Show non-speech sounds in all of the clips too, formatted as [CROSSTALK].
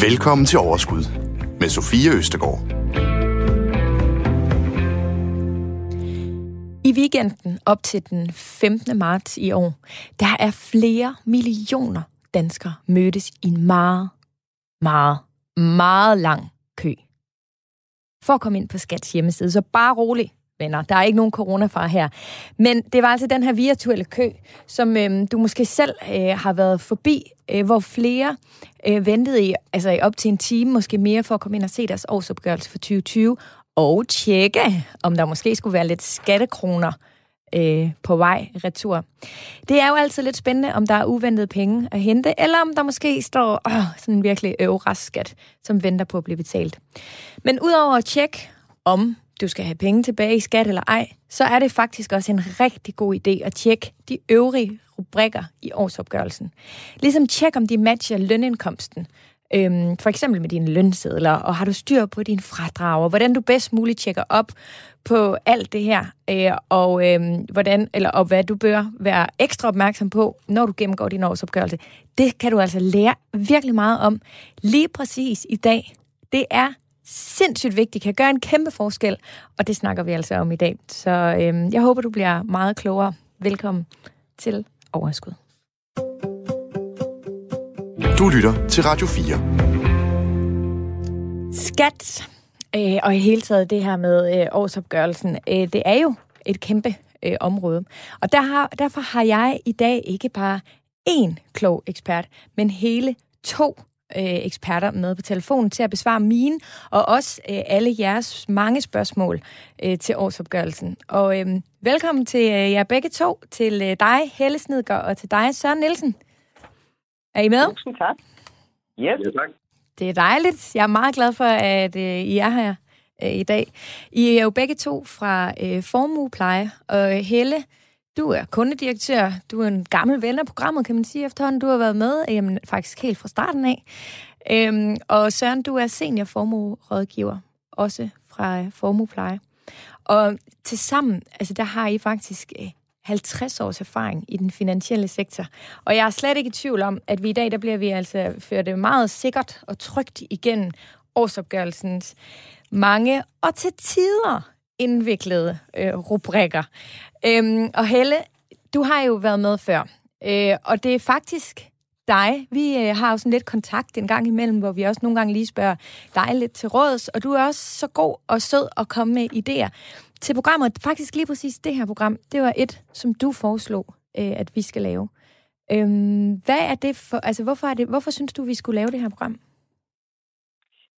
Velkommen til Overskud med Sofie Østegård. I weekenden op til den 15. marts i år, der er flere millioner danskere mødtes i en meget, meget, meget lang kø. For at komme ind på Skats hjemmeside, så bare rolig, venner. Der er ikke nogen coronafar her. Men det var altså den her virtuelle kø, som øh, du måske selv øh, har været forbi, øh, hvor flere øh, ventede i, altså i op til en time, måske mere, for at komme ind og se deres årsopgørelse for 2020, og tjekke, om der måske skulle være lidt skattekroner øh, på vej retur. Det er jo altid lidt spændende, om der er uventede penge at hente, eller om der måske står åh, sådan en virkelig skat, som venter på at blive betalt. Men udover at tjekke, om du skal have penge tilbage i skat eller ej, så er det faktisk også en rigtig god idé at tjekke de øvrige rubrikker i årsopgørelsen. Ligesom tjek, om de matcher lønindkomsten. Øhm, for eksempel med dine lønsedler, og har du styr på dine fradrag, hvordan du bedst muligt tjekker op på alt det her, øh, og øh, hvordan eller og hvad du bør være ekstra opmærksom på, når du gennemgår din årsopgørelse. Det kan du altså lære virkelig meget om lige præcis i dag. Det er sindssygt vigtigt, kan gøre en kæmpe forskel, og det snakker vi altså om i dag. Så øh, jeg håber, du bliver meget klogere. Velkommen til Overskud. Du lytter til Radio 4. Skat, øh, og i hele taget det her med øh, årsopgørelsen, øh, det er jo et kæmpe øh, område. Og der har, derfor har jeg i dag ikke bare én klog ekspert, men hele to øh, eksperter med på telefonen til at besvare mine og også øh, alle jeres mange spørgsmål øh, til årsopgørelsen. Og øh, velkommen til øh, jer begge to, til øh, dig, Helle Snedgaard, og til dig, Søren Nielsen. Er I med? Tusind tak. Yes. Ja, tak. Det er dejligt. Jeg er meget glad for, at øh, I er her øh, i dag. I er jo begge to fra øh, Formuepleje, og Helle, du er kundedirektør. Du er en gammel ven af programmet, kan man sige efterhånden. Du har været med jamen, faktisk helt fra starten af. Øhm, og Søren, du er seniorformuerådgiver, også fra øh, Formuepleje. Og til sammen, altså der har I faktisk øh, 50 års erfaring i den finansielle sektor. Og jeg er slet ikke i tvivl om, at vi i dag, der bliver vi altså ført meget sikkert og trygt igennem årsopgørelsens mange og til tider indviklede øh, rubrikker. Øhm, og Helle, du har jo været med før, øh, og det er faktisk dig. Vi øh, har jo sådan lidt kontakt en gang imellem, hvor vi også nogle gange lige spørger dig lidt til råds, og du er også så god og sød at komme med idéer til programmet. Faktisk lige præcis det her program, det var et, som du foreslog, øh, at vi skal lave. Øhm, hvad er det for, altså hvorfor, er det, hvorfor synes du, vi skulle lave det her program?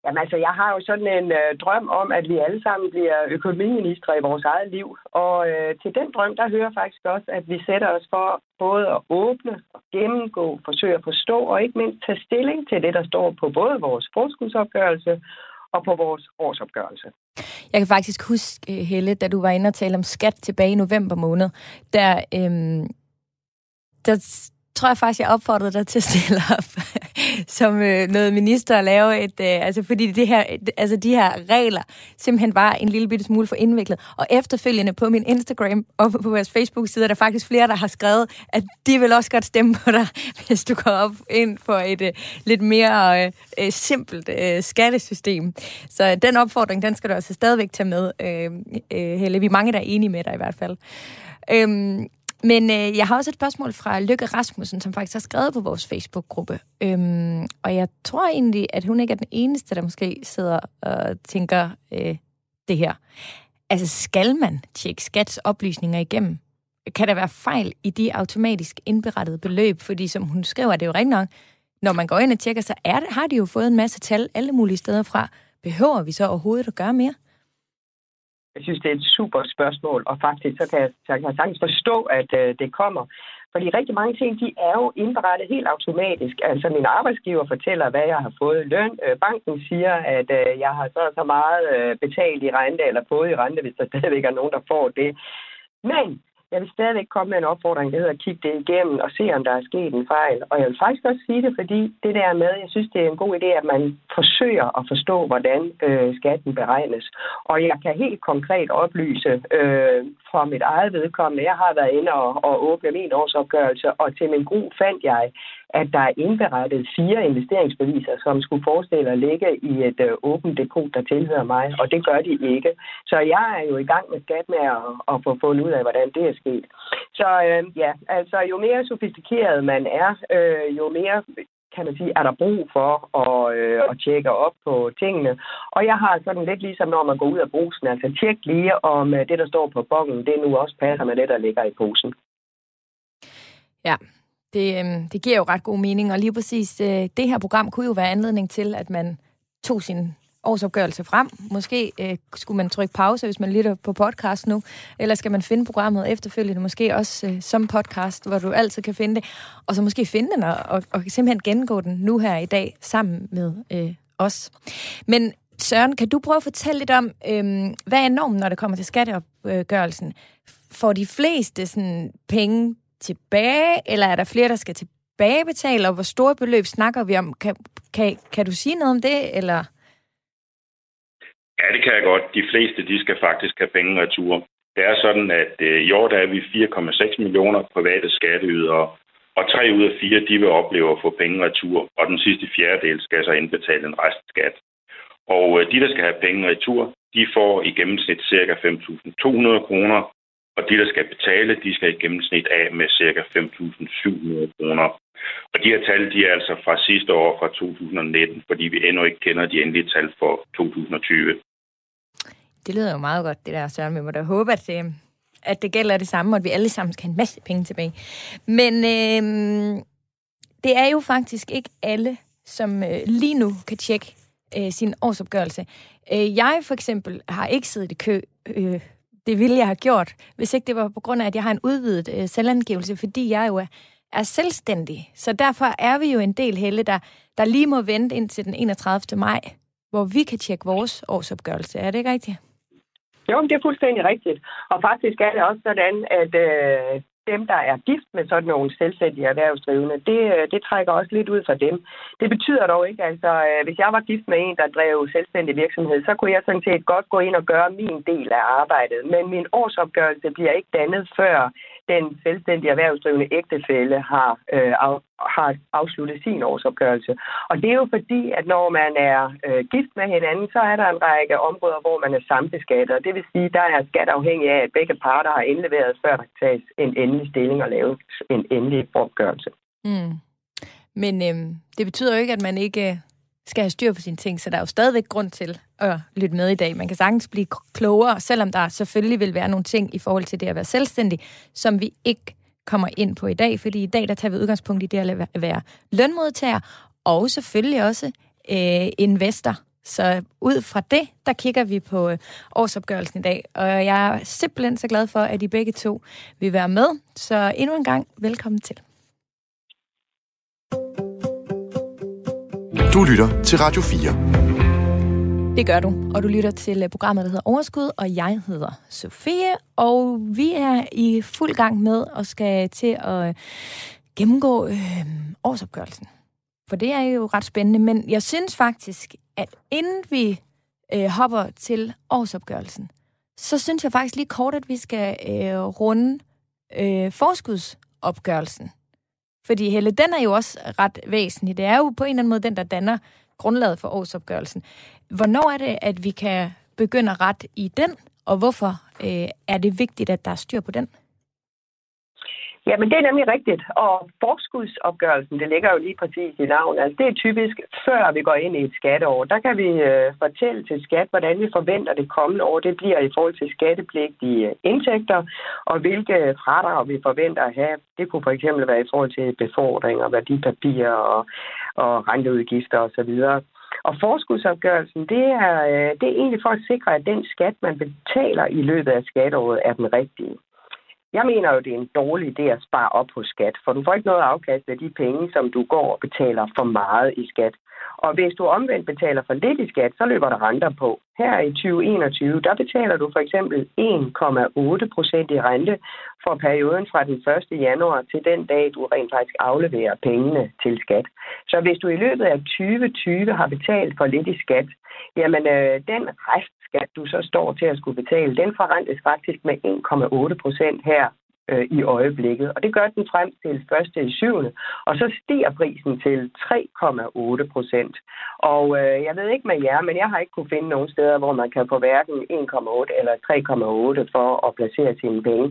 Jamen altså, jeg har jo sådan en øh, drøm om, at vi alle sammen bliver økonomiministre i vores eget liv. Og øh, til den drøm, der hører faktisk også, at vi sætter os for både at åbne og gennemgå, forsøge at forstå og ikke mindst tage stilling til det, der står på både vores forskudsopgørelse og på vores årsopgørelse. Jeg kan faktisk huske, øh, Helle, da du var inde og tale om skat tilbage i november måned, der, øhm, der tror jeg faktisk, jeg opfordrede dig til at stille op som øh, noget minister at lave et... Øh, altså, fordi det her, altså, de her regler simpelthen var en lille bitte smule for indviklet. Og efterfølgende på min Instagram og på vores Facebook-side er der faktisk flere, der har skrevet, at de vil også godt stemme på dig, [LAUGHS] hvis du går op ind for et øh, lidt mere øh, øh, simpelt øh, skattesystem. Så den opfordring, den skal du altså stadigvæk tage med, øh, øh, Helle. Vi er mange, der er enige med dig i hvert fald. Øhm, men øh, jeg har også et spørgsmål fra Lykke Rasmussen, som faktisk har skrevet på vores Facebook-gruppe. Øhm, og jeg tror egentlig, at hun ikke er den eneste, der måske sidder og tænker øh, det her. Altså, skal man tjekke skats oplysninger igennem? Kan der være fejl i de automatisk indberettede beløb? Fordi som hun skriver, det er jo rigtigt nok, når man går ind og tjekker, så er det, har de jo fået en masse tal alle mulige steder fra. Behøver vi så overhovedet at gøre mere? Jeg synes, det er et super spørgsmål, og faktisk så kan jeg, så kan jeg sagtens forstå, at øh, det kommer. Fordi rigtig mange ting, de er jo indberettet helt automatisk. Altså min arbejdsgiver fortæller, hvad jeg har fået i løn. Øh, banken siger, at øh, jeg har så så meget øh, betalt i rente, eller fået i rente, hvis der stadigvæk er nogen, der får det. Men jeg vil stadigvæk komme med en opfordring, der hedder at kigge det igennem og se, om der er sket en fejl. Og jeg vil faktisk også sige det, fordi det der med, jeg synes, det er en god idé, at man forsøger at forstå, hvordan øh, skatten beregnes. Og jeg kan helt konkret oplyse øh, fra mit eget vedkommende. Jeg har været inde og, og åbne min årsopgørelse, og til min gru fandt jeg, at der er indberettet fire investeringsbeviser, som skulle forestille at ligge i et øh, åbent depot, der tilhører mig, og det gør de ikke. Så jeg er jo i gang med skat med at, at få fundet ud af, hvordan det er sket. Så øh, ja, altså jo mere sofistikeret man er, øh, jo mere kan man sige, er der brug for at, øh, at tjekke op på tingene. Og jeg har sådan lidt ligesom, når man går ud af brusen, altså tjek lige, om øh, det, der står på bongen, det nu også passer med det, der ligger i posen. Ja, det, øh, det giver jo ret god mening, og lige præcis øh, det her program kunne jo være anledning til, at man tog sin årsopgørelse frem. Måske øh, skulle man trykke pause, hvis man lytter på podcast nu, eller skal man finde programmet efterfølgende, måske også øh, som podcast, hvor du altid kan finde det, og så måske finde den og, og, og simpelthen gennemgå den nu her i dag sammen med øh, os. Men Søren, kan du prøve at fortælle lidt om, øh, hvad er normen, når det kommer til skatteopgørelsen? Får de fleste sådan, penge tilbage, eller er der flere, der skal tilbagebetale, og hvor store beløb snakker vi om? Kan, kan, kan du sige noget om det, eller... Ja, det kan jeg godt. De fleste, de skal faktisk have penge retur. Det er sådan, at øh, i år der er vi 4,6 millioner private skatteydere, og tre ud af fire, de vil opleve at få penge retur, og den sidste fjerdedel skal så indbetale en restskat. Og øh, de, der skal have penge retur, de får i gennemsnit ca. 5.200 kroner, og de, der skal betale, de skal i gennemsnit af med ca. 5.700 kroner. Og de her tal, de er altså fra sidste år, fra 2019, fordi vi endnu ikke kender de endelige tal for 2020. Det lyder jo meget godt, det der, Søren. Vi må da håbe, at det, at det gælder det samme, og at vi alle sammen skal have en masse penge tilbage. Men øh, det er jo faktisk ikke alle, som øh, lige nu kan tjekke øh, sin årsopgørelse. Øh, jeg for eksempel har ikke siddet i kø. Øh, det ville jeg have gjort, hvis ikke det var på grund af, at jeg har en udvidet øh, selvangivelse, fordi jeg jo er, er selvstændig. Så derfor er vi jo en del helle, der, der lige må vente indtil den 31. maj, hvor vi kan tjekke vores årsopgørelse. Er det ikke rigtigt? Jo, det er fuldstændig rigtigt. Og faktisk er det også sådan, at øh, dem, der er gift med sådan nogle selvstændige erhvervsdrivende, det, øh, det trækker også lidt ud for dem. Det betyder dog ikke, altså øh, hvis jeg var gift med en, der drev selvstændig virksomhed, så kunne jeg sådan set godt gå ind og gøre min del af arbejdet. Men min årsopgørelse bliver ikke dannet før den selvstændige erhvervsdrivende ægtefælle har, øh, af, har afsluttet sin årsopgørelse. Og det er jo fordi, at når man er øh, gift med hinanden, så er der en række områder, hvor man er sambeskattet. Og det vil sige, der er skat afhængig af, at begge parter har indleveret, før der tages en endelig stilling og laves en endelig opgørelse. Mm. Men øh, det betyder jo ikke, at man ikke øh, skal have styr på sine ting, så der er jo stadigvæk grund til at lytte med i dag. Man kan sagtens blive klogere, selvom der selvfølgelig vil være nogle ting i forhold til det at være selvstændig, som vi ikke kommer ind på i dag, fordi i dag der tager vi udgangspunkt i det at være lønmodtager, og selvfølgelig også øh, investor. Så ud fra det, der kigger vi på øh, årsopgørelsen i dag, og jeg er simpelthen så glad for, at I begge to vil være med. Så endnu en gang, velkommen til. Du lytter til Radio 4. Det gør du, og du lytter til øh, programmet, der hedder Overskud, og jeg hedder Sofie, og vi er i fuld gang med at skal til at øh, gennemgå øh, årsopgørelsen. For det er jo ret spændende, men jeg synes faktisk, at inden vi øh, hopper til årsopgørelsen, så synes jeg faktisk lige kort, at vi skal øh, runde øh, forskudsopgørelsen. Fordi Helle, den er jo også ret væsentlig. Det er jo på en eller anden måde den, der danner grundlaget for årsopgørelsen. Hvornår er det, at vi kan begynde at rette i den, og hvorfor øh, er det vigtigt, at der er styr på den? Ja, men det er nemlig rigtigt. Og forskudsopgørelsen, det ligger jo lige præcis i navnet. Altså, det er typisk, før vi går ind i et skatteår. Der kan vi øh, fortælle til skat, hvordan vi forventer det kommende år. Det bliver i forhold til skattepligtige øh, indtægter, og hvilke fradrag vi forventer at have. Det kunne for eksempel være i forhold til befordring og værdipapirer og, og renteudgifter osv. Og forskudsopgørelsen, det er, øh, det er egentlig for at sikre, at den skat, man betaler i løbet af skatteåret, er den rigtige. Jeg mener jo, det er en dårlig idé at spare op hos skat, for du får ikke noget afkast af de penge, som du går og betaler for meget i skat. Og hvis du omvendt betaler for lidt i skat, så løber der renter på. Her i 2021, der betaler du for eksempel 1,8 procent i rente for perioden fra den 1. januar til den dag, du rent faktisk afleverer pengene til skat. Så hvis du i løbet af 2020 har betalt for lidt i skat, jamen øh, den restskat, du så står til at skulle betale, den forrentes faktisk med 1,8 procent her øh, i øjeblikket. Og det gør den frem til første i syvende. Og så stiger prisen til 3,8 procent. Og øh, jeg ved ikke med jer, men jeg har ikke kunne finde nogen steder, hvor man kan få hverken 1,8 eller 3,8 for at placere sine penge.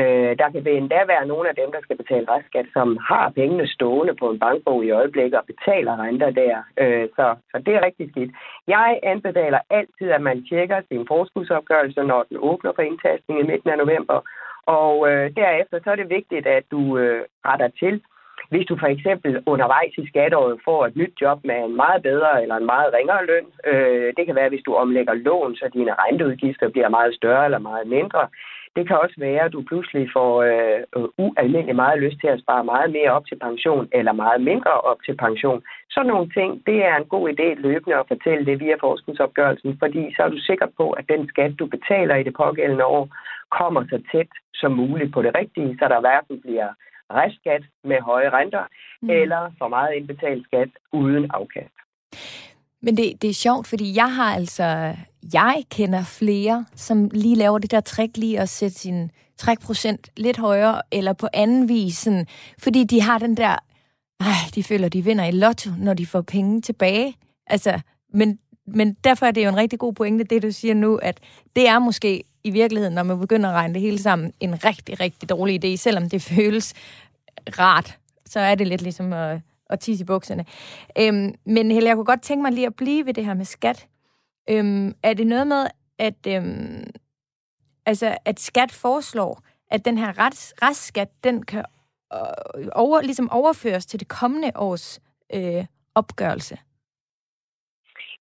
Øh, der kan endda være nogle af dem, der skal betale restskat, som har pengene stående på en bankbog i øjeblikket og betaler renter der. Øh, så, så det er rigtig skidt. Jeg anbefaler altid, at man tjekker sin forskudsopgørelse, når den åbner for indtastning i midten af november. Og øh, derefter så er det vigtigt, at du øh, retter til, hvis du for eksempel undervejs i skatteåret får et nyt job med en meget bedre eller en meget ringere løn, øh, det kan være, hvis du omlægger lån, så dine renteudgifter bliver meget større eller meget mindre, det kan også være, at du pludselig får øh, ualmindelig meget lyst til at spare meget mere op til pension, eller meget mindre op til pension. Så nogle ting, det er en god idé løbende at fortælle det via forskningsopgørelsen, fordi så er du sikker på, at den skat, du betaler i det pågældende år, kommer så tæt som muligt på det rigtige, så der hverken bliver restskat med høje renter, mm. eller for meget indbetalt skat uden afkast. Men det, det er sjovt, fordi jeg har altså, jeg kender flere, som lige laver det der trick lige at sætte sin trækprocent lidt højere, eller på anden vis, sådan, fordi de har den der, ej, de føler, de vinder i lotto, når de får penge tilbage. Altså, men, men derfor er det jo en rigtig god pointe, det du siger nu, at det er måske i virkeligheden, når man begynder at regne det hele sammen, en rigtig, rigtig dårlig idé, selvom det [LAUGHS] føles rart, så er det lidt ligesom at at tisse i bukserne. Øhm, men Helle, jeg kunne godt tænke mig lige at blive ved det her med skat. Øhm, er det noget med, at, øhm, altså, at skat foreslår, at den her rets, restskat, den kan øh, over, ligesom overføres til det kommende års øh, opgørelse?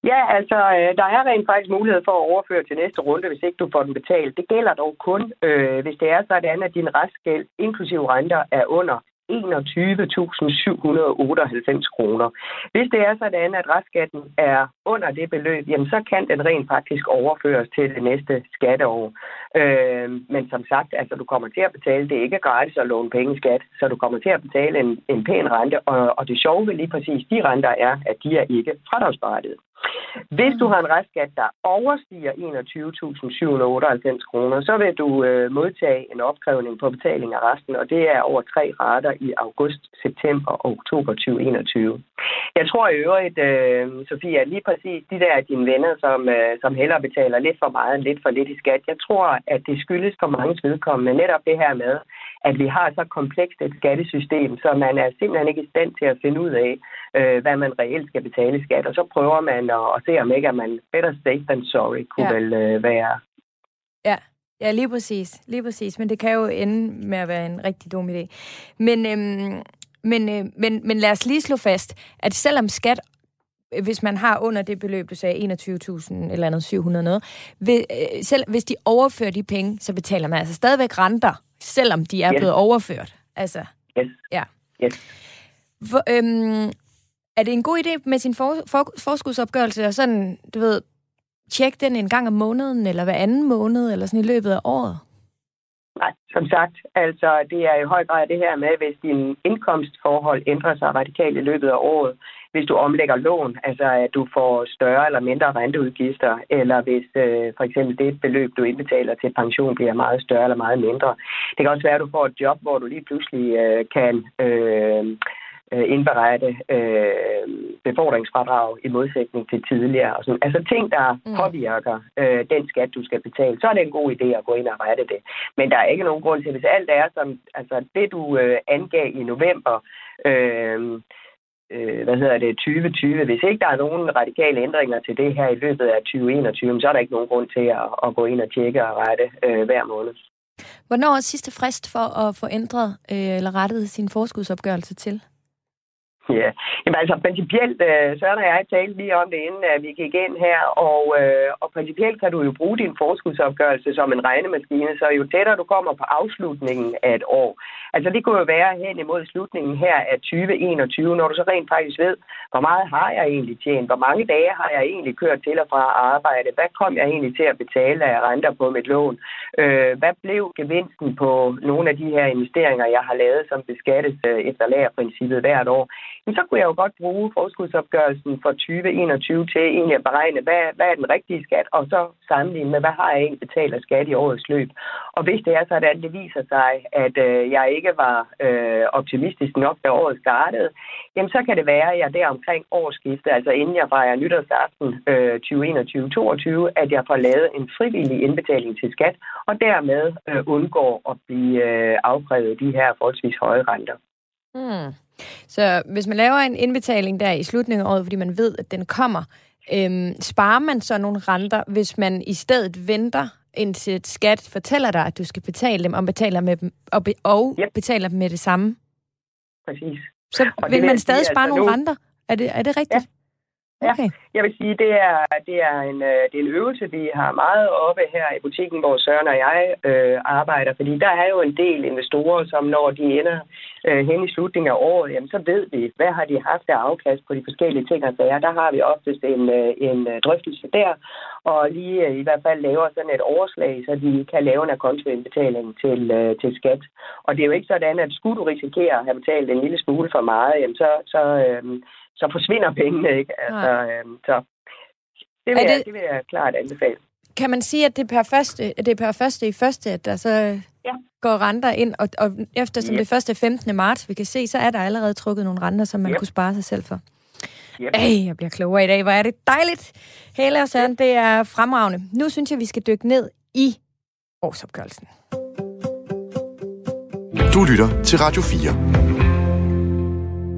Ja, altså, øh, der er rent faktisk mulighed for at overføre til næste runde, hvis ikke du får den betalt. Det gælder dog kun, øh, hvis det er sådan, at din restgæld, inklusive renter, er under 21.798 kroner. Hvis det er sådan, at restskatten er under det beløb, jamen så kan den rent faktisk overføres til det næste skatteår. Øh, men som sagt, altså du kommer til at betale, det er ikke gratis at låne penge skat, så du kommer til at betale en, en pæn rente, og, og det sjove ved lige præcis de renter er, at de er ikke fradragsberettiget. Hvis du har en restskat, der overstiger 21.798 kroner, så vil du øh, modtage en opkrævning på betaling af resten, og det er over tre rater i august, september og oktober 2021. Jeg tror i øvrigt, øh, Sofie, at lige præcis de der dine venner, som, øh, som hellere betaler lidt for meget end lidt for lidt i skat, jeg tror, at det skyldes for mange vedkommende netop det her med, at vi har så komplekst et skattesystem, så man er simpelthen ikke i stand til at finde ud af, øh, hvad man reelt skal betale i skat. Og så prøver man at, at se, om ikke at man better safe than sorry kunne ja. vel øh, være. Ja. Ja, lige præcis. Lige præcis. Men det kan jo ende med at være en rigtig dum idé. Men, øhm, men, øh, men, men lad os lige slå fast, at selvom skat hvis man har under det beløb, du sagde 21.000 eller andet 700 noget, ved, øh, selv hvis de overfører de penge, så betaler man altså stadigvæk renter selvom de er yes. blevet overført. Altså, yes. Ja. Yes. For, øhm, er det en god idé med sin for, for, forskudsopgørelse og sådan, du ved, tjekke den en gang om måneden, eller hver anden måned, eller sådan i løbet af året? Nej, som sagt, altså det er i høj grad det her med, hvis din indkomstforhold ændrer sig radikalt i løbet af året, hvis du omlægger lån, altså at du får større eller mindre renteudgifter, eller hvis øh, for eksempel det beløb, du indbetaler til pension, bliver meget større eller meget mindre. Det kan også være, at du får et job, hvor du lige pludselig øh, kan øh, øh indberette øh, befordringsfradrag i modsætning til tidligere. Og sådan. Altså ting, der mm. påvirker øh, den skat, du skal betale, så er det en god idé at gå ind og rette det. Men der er ikke nogen grund til, hvis alt er som altså det, du øh, angav i november, øh, øh, hvad hedder det, 2020. Hvis ikke der er nogen radikale ændringer til det her i løbet af 2021, så er der ikke nogen grund til at, at gå ind og tjekke og rette øh, hver måned. Hvornår er sidste frist for at få ændret øh, eller rettet sin forskudsopgørelse til? Ja, Jamen, altså principielt, øh, Søren og jeg talte lige om det, inden at vi gik ind her, og, øh, og principielt kan du jo bruge din forskudsopgørelse som en regnemaskine, så jo tættere du kommer på afslutningen af et år. Altså det kunne jo være hen imod slutningen her af 2021, når du så rent faktisk ved, hvor meget har jeg egentlig tjent, hvor mange dage har jeg egentlig kørt til og fra arbejde, hvad kom jeg egentlig til at betale af renter på mit lån, øh, hvad blev gevinsten på nogle af de her investeringer, jeg har lavet, som beskattes efter lagerprincippet hvert år? Men så kunne jeg jo godt bruge forskudsopgørelsen for 2021 til egentlig at beregne, hvad, hvad er den rigtige skat, og så sammenligne med, hvad har jeg egentlig betalt af skat i årets løb. Og hvis det er så, det viser sig, at øh, jeg ikke var øh, optimistisk nok, da året startede, jamen så kan det være, at jeg der omkring årsskiftet, altså inden jeg fejrer nytårsaften øh, 2021-2022, at jeg får lavet en frivillig indbetaling til skat, og dermed øh, undgår at blive øh, afkrævet de her forholdsvis høje renter. Hmm. Så hvis man laver en indbetaling der i slutningen af året, fordi man ved, at den kommer, øhm, sparer man så nogle renter, hvis man i stedet venter indtil skat fortæller dig, at du skal betale dem, og betaler, med dem, og, be, og yep. betaler dem med det samme? Præcis. Så og vil man stadig spare altså nogle nu... renter? Er det, er det rigtigt? Ja. Okay. Ja, jeg vil sige, det er, det, er en, øh, det er en øvelse, vi har meget oppe her i butikken, hvor Søren og jeg øh, arbejder. Fordi der er jo en del investorer, som når de ender øh, hen i slutningen af året, jamen, så ved vi, hvad har de haft af afkast på de forskellige ting og sager. Der har vi oftest en, øh, en øh, drøftelse der, og lige i hvert fald laver sådan et overslag, så de kan lave en akontoindbetaling til, øh, til skat. Og det er jo ikke sådan, at skulle du risikere at have betalt en lille smule for meget, jamen, så, så øh, så forsvinder pengene, ikke? Altså, øhm, så det vil, det... Jeg, det vil jeg klart anbefale. Kan man sige, at det er per første, det er per første i første, at der så ja. går renter ind, og, og eftersom yep. det første 15. marts, vi kan se, så er der allerede trukket nogle renter, som man yep. kunne spare sig selv for. Yep. Ej, jeg bliver klogere i dag. Hvor er det dejligt. Hele og Søren, det er fremragende. Nu synes jeg, vi skal dykke ned i årsopgørelsen. Du lytter til Radio 4.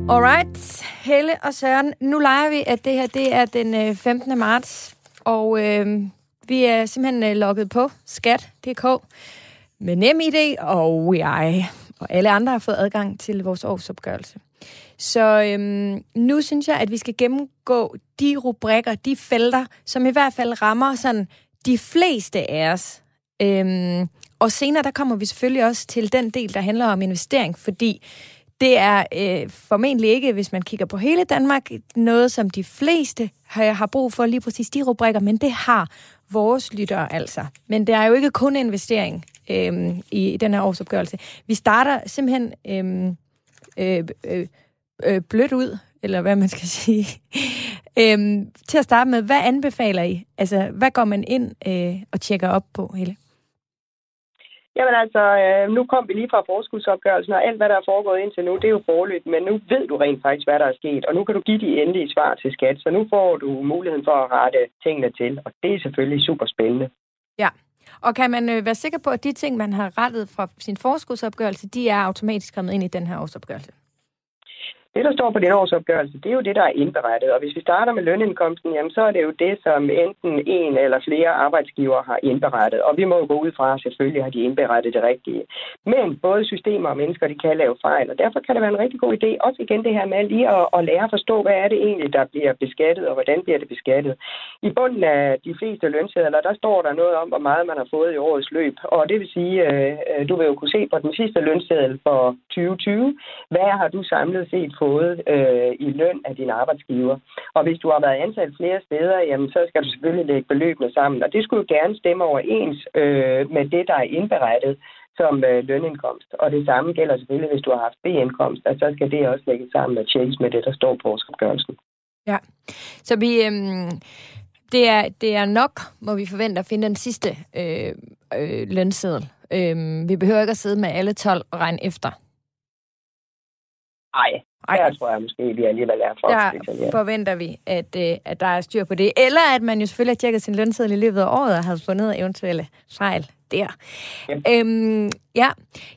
Alright, Helle og Søren, nu leger vi, at det her det er den øh, 15. Marts, og øh, vi er simpelthen øh, logget på skat.dk med NemID, og jeg og alle andre har fået adgang til vores årsopgørelse. Så øhm, nu synes jeg, at vi skal gennemgå de rubrikker, de felter, som i hvert fald rammer sådan de fleste af os. Øhm, og senere der kommer vi selvfølgelig også til den del, der handler om investering, fordi det er øh, formentlig ikke, hvis man kigger på hele Danmark, noget, som de fleste har, har brug for lige præcis de rubrikker, men det har vores lyttere altså. Men det er jo ikke kun investering øh, i, i den her årsopgørelse. Vi starter simpelthen øh, øh, øh, øh, blødt ud, eller hvad man skal [LAUGHS] sige. øh, til at starte med, hvad anbefaler I? Altså, hvad går man ind øh, og tjekker op på, hele? Jamen altså, øh, nu kom vi lige fra forskudsopgørelsen, og alt, hvad der er foregået indtil nu, det er jo forløbet, men nu ved du rent faktisk, hvad der er sket, og nu kan du give de endelige svar til skat, så nu får du muligheden for at rette tingene til, og det er selvfølgelig super spændende. Ja, og kan man øh, være sikker på, at de ting, man har rettet fra sin forskudsopgørelse, de er automatisk kommet ind i den her årsopgørelse? Det, der står på den årsopgørelse, det er jo det, der er indberettet. Og hvis vi starter med lønindkomsten, jamen, så er det jo det, som enten en eller flere arbejdsgiver har indberettet. Og vi må jo gå ud fra, at selvfølgelig har de indberettet det rigtige. Men både systemer og mennesker, de kan lave fejl. Og derfor kan det være en rigtig god idé, også igen det her med lige at, at lære at forstå, hvad er det egentlig, der bliver beskattet, og hvordan bliver det beskattet. I bunden af de fleste lønsedler, der står der noget om, hvor meget man har fået i årets løb. Og det vil sige, øh, øh du vil jo kunne se på den sidste lønseddel for 2020, hvad har du samlet set fået øh, i løn af din arbejdsgiver. Og hvis du har været ansat flere steder, jamen, så skal du selvfølgelig lægge beløbene sammen. Og det skulle jo gerne stemme overens øh, med det, der er indberettet som øh, lønindkomst. Og det samme gælder selvfølgelig, hvis du har haft B-indkomst, at så skal det også lægges sammen og tjekkes med det, der står på årsopgørelsen. Ja, så vi, øhm, det, er, det er nok, må vi forvente at finde den sidste øh, øh, lønseddel. Øhm, vi behøver ikke at sidde med alle 12 og regne efter. Nej, ej. Her tror jeg måske, vi alligevel er for Der forventer vi, at, øh, at der er styr på det. Eller at man jo selvfølgelig har tjekket sin lønseddel i løbet af året og har fundet eventuelle fejl der. Ja. Øhm, ja.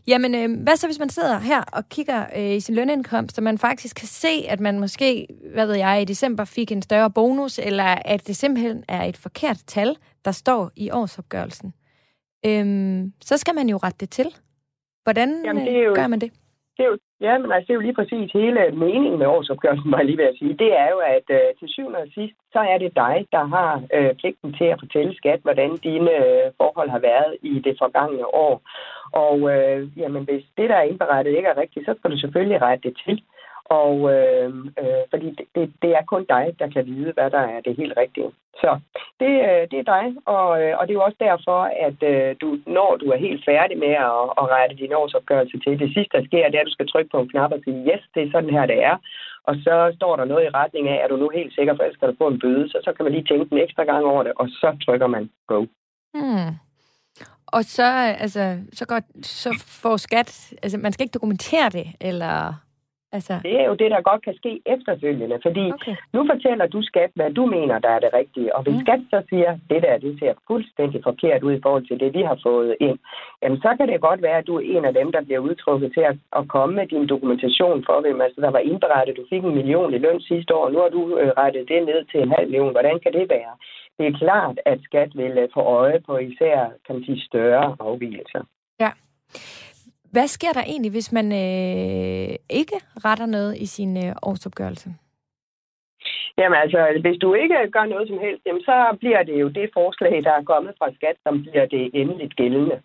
Jamen, øh, hvad så hvis man sidder her og kigger øh, i sin lønindkomst, og man faktisk kan se, at man måske, hvad ved jeg, i december fik en større bonus, eller at det simpelthen er et forkert tal, der står i årsopgørelsen. Øhm, så skal man jo rette det til. Hvordan Jamen, det jo, gør man det? Det er jo, ja, men altså, det er jo lige præcis hele meningen med årsopgørelsen, må jeg lige ved at sige. Det er jo, at øh, til syvende og sidst, så er det dig, der har øh, pligten til at fortælle skat, hvordan dine øh, forhold har været i det forgangne år. Og øh, jamen, hvis det, der er indberettet, ikke er rigtigt, så skal du selvfølgelig rette det til. Og øh, øh, fordi det, det, det er kun dig, der kan vide, hvad der er det helt rigtige. Så det, øh, det er dig, og, øh, og det er jo også derfor, at øh, du, når du er helt færdig med at, at rette din årsopgørelse til, det sidste, der sker, det er, at du skal trykke på en knap og sige, yes, det er sådan her, det er. Og så står der noget i retning af, at du nu helt sikker for, at skal du få en bøde, så, så kan man lige tænke en ekstra gang over det, og så trykker man go. Hmm. Og så, øh, altså, så, går, så får skat, altså man skal ikke dokumentere det, eller Altså... Det er jo det, der godt kan ske efterfølgende, fordi okay. nu fortæller du skat, hvad du mener, der er det rigtige. Og hvis mm. skat så siger, det der det ser fuldstændig forkert ud i forhold til det, vi har fået ind, jamen så kan det godt være, at du er en af dem, der bliver udtrukket til at, at komme med din dokumentation for, hvem altså, der var indberettet. Du fik en million i løn sidste år, og nu har du øh, rettet det ned til en halv million. Hvordan kan det være? Det er klart, at skat vil øh, få øje på især kan man sige, større afvielser. Ja. Hvad sker der egentlig, hvis man øh, ikke retter noget i sin øh, årsopgørelse? Jamen altså, hvis du ikke gør noget som helst, jamen, så bliver det jo det forslag, der er kommet fra skat, som bliver det endeligt gældende.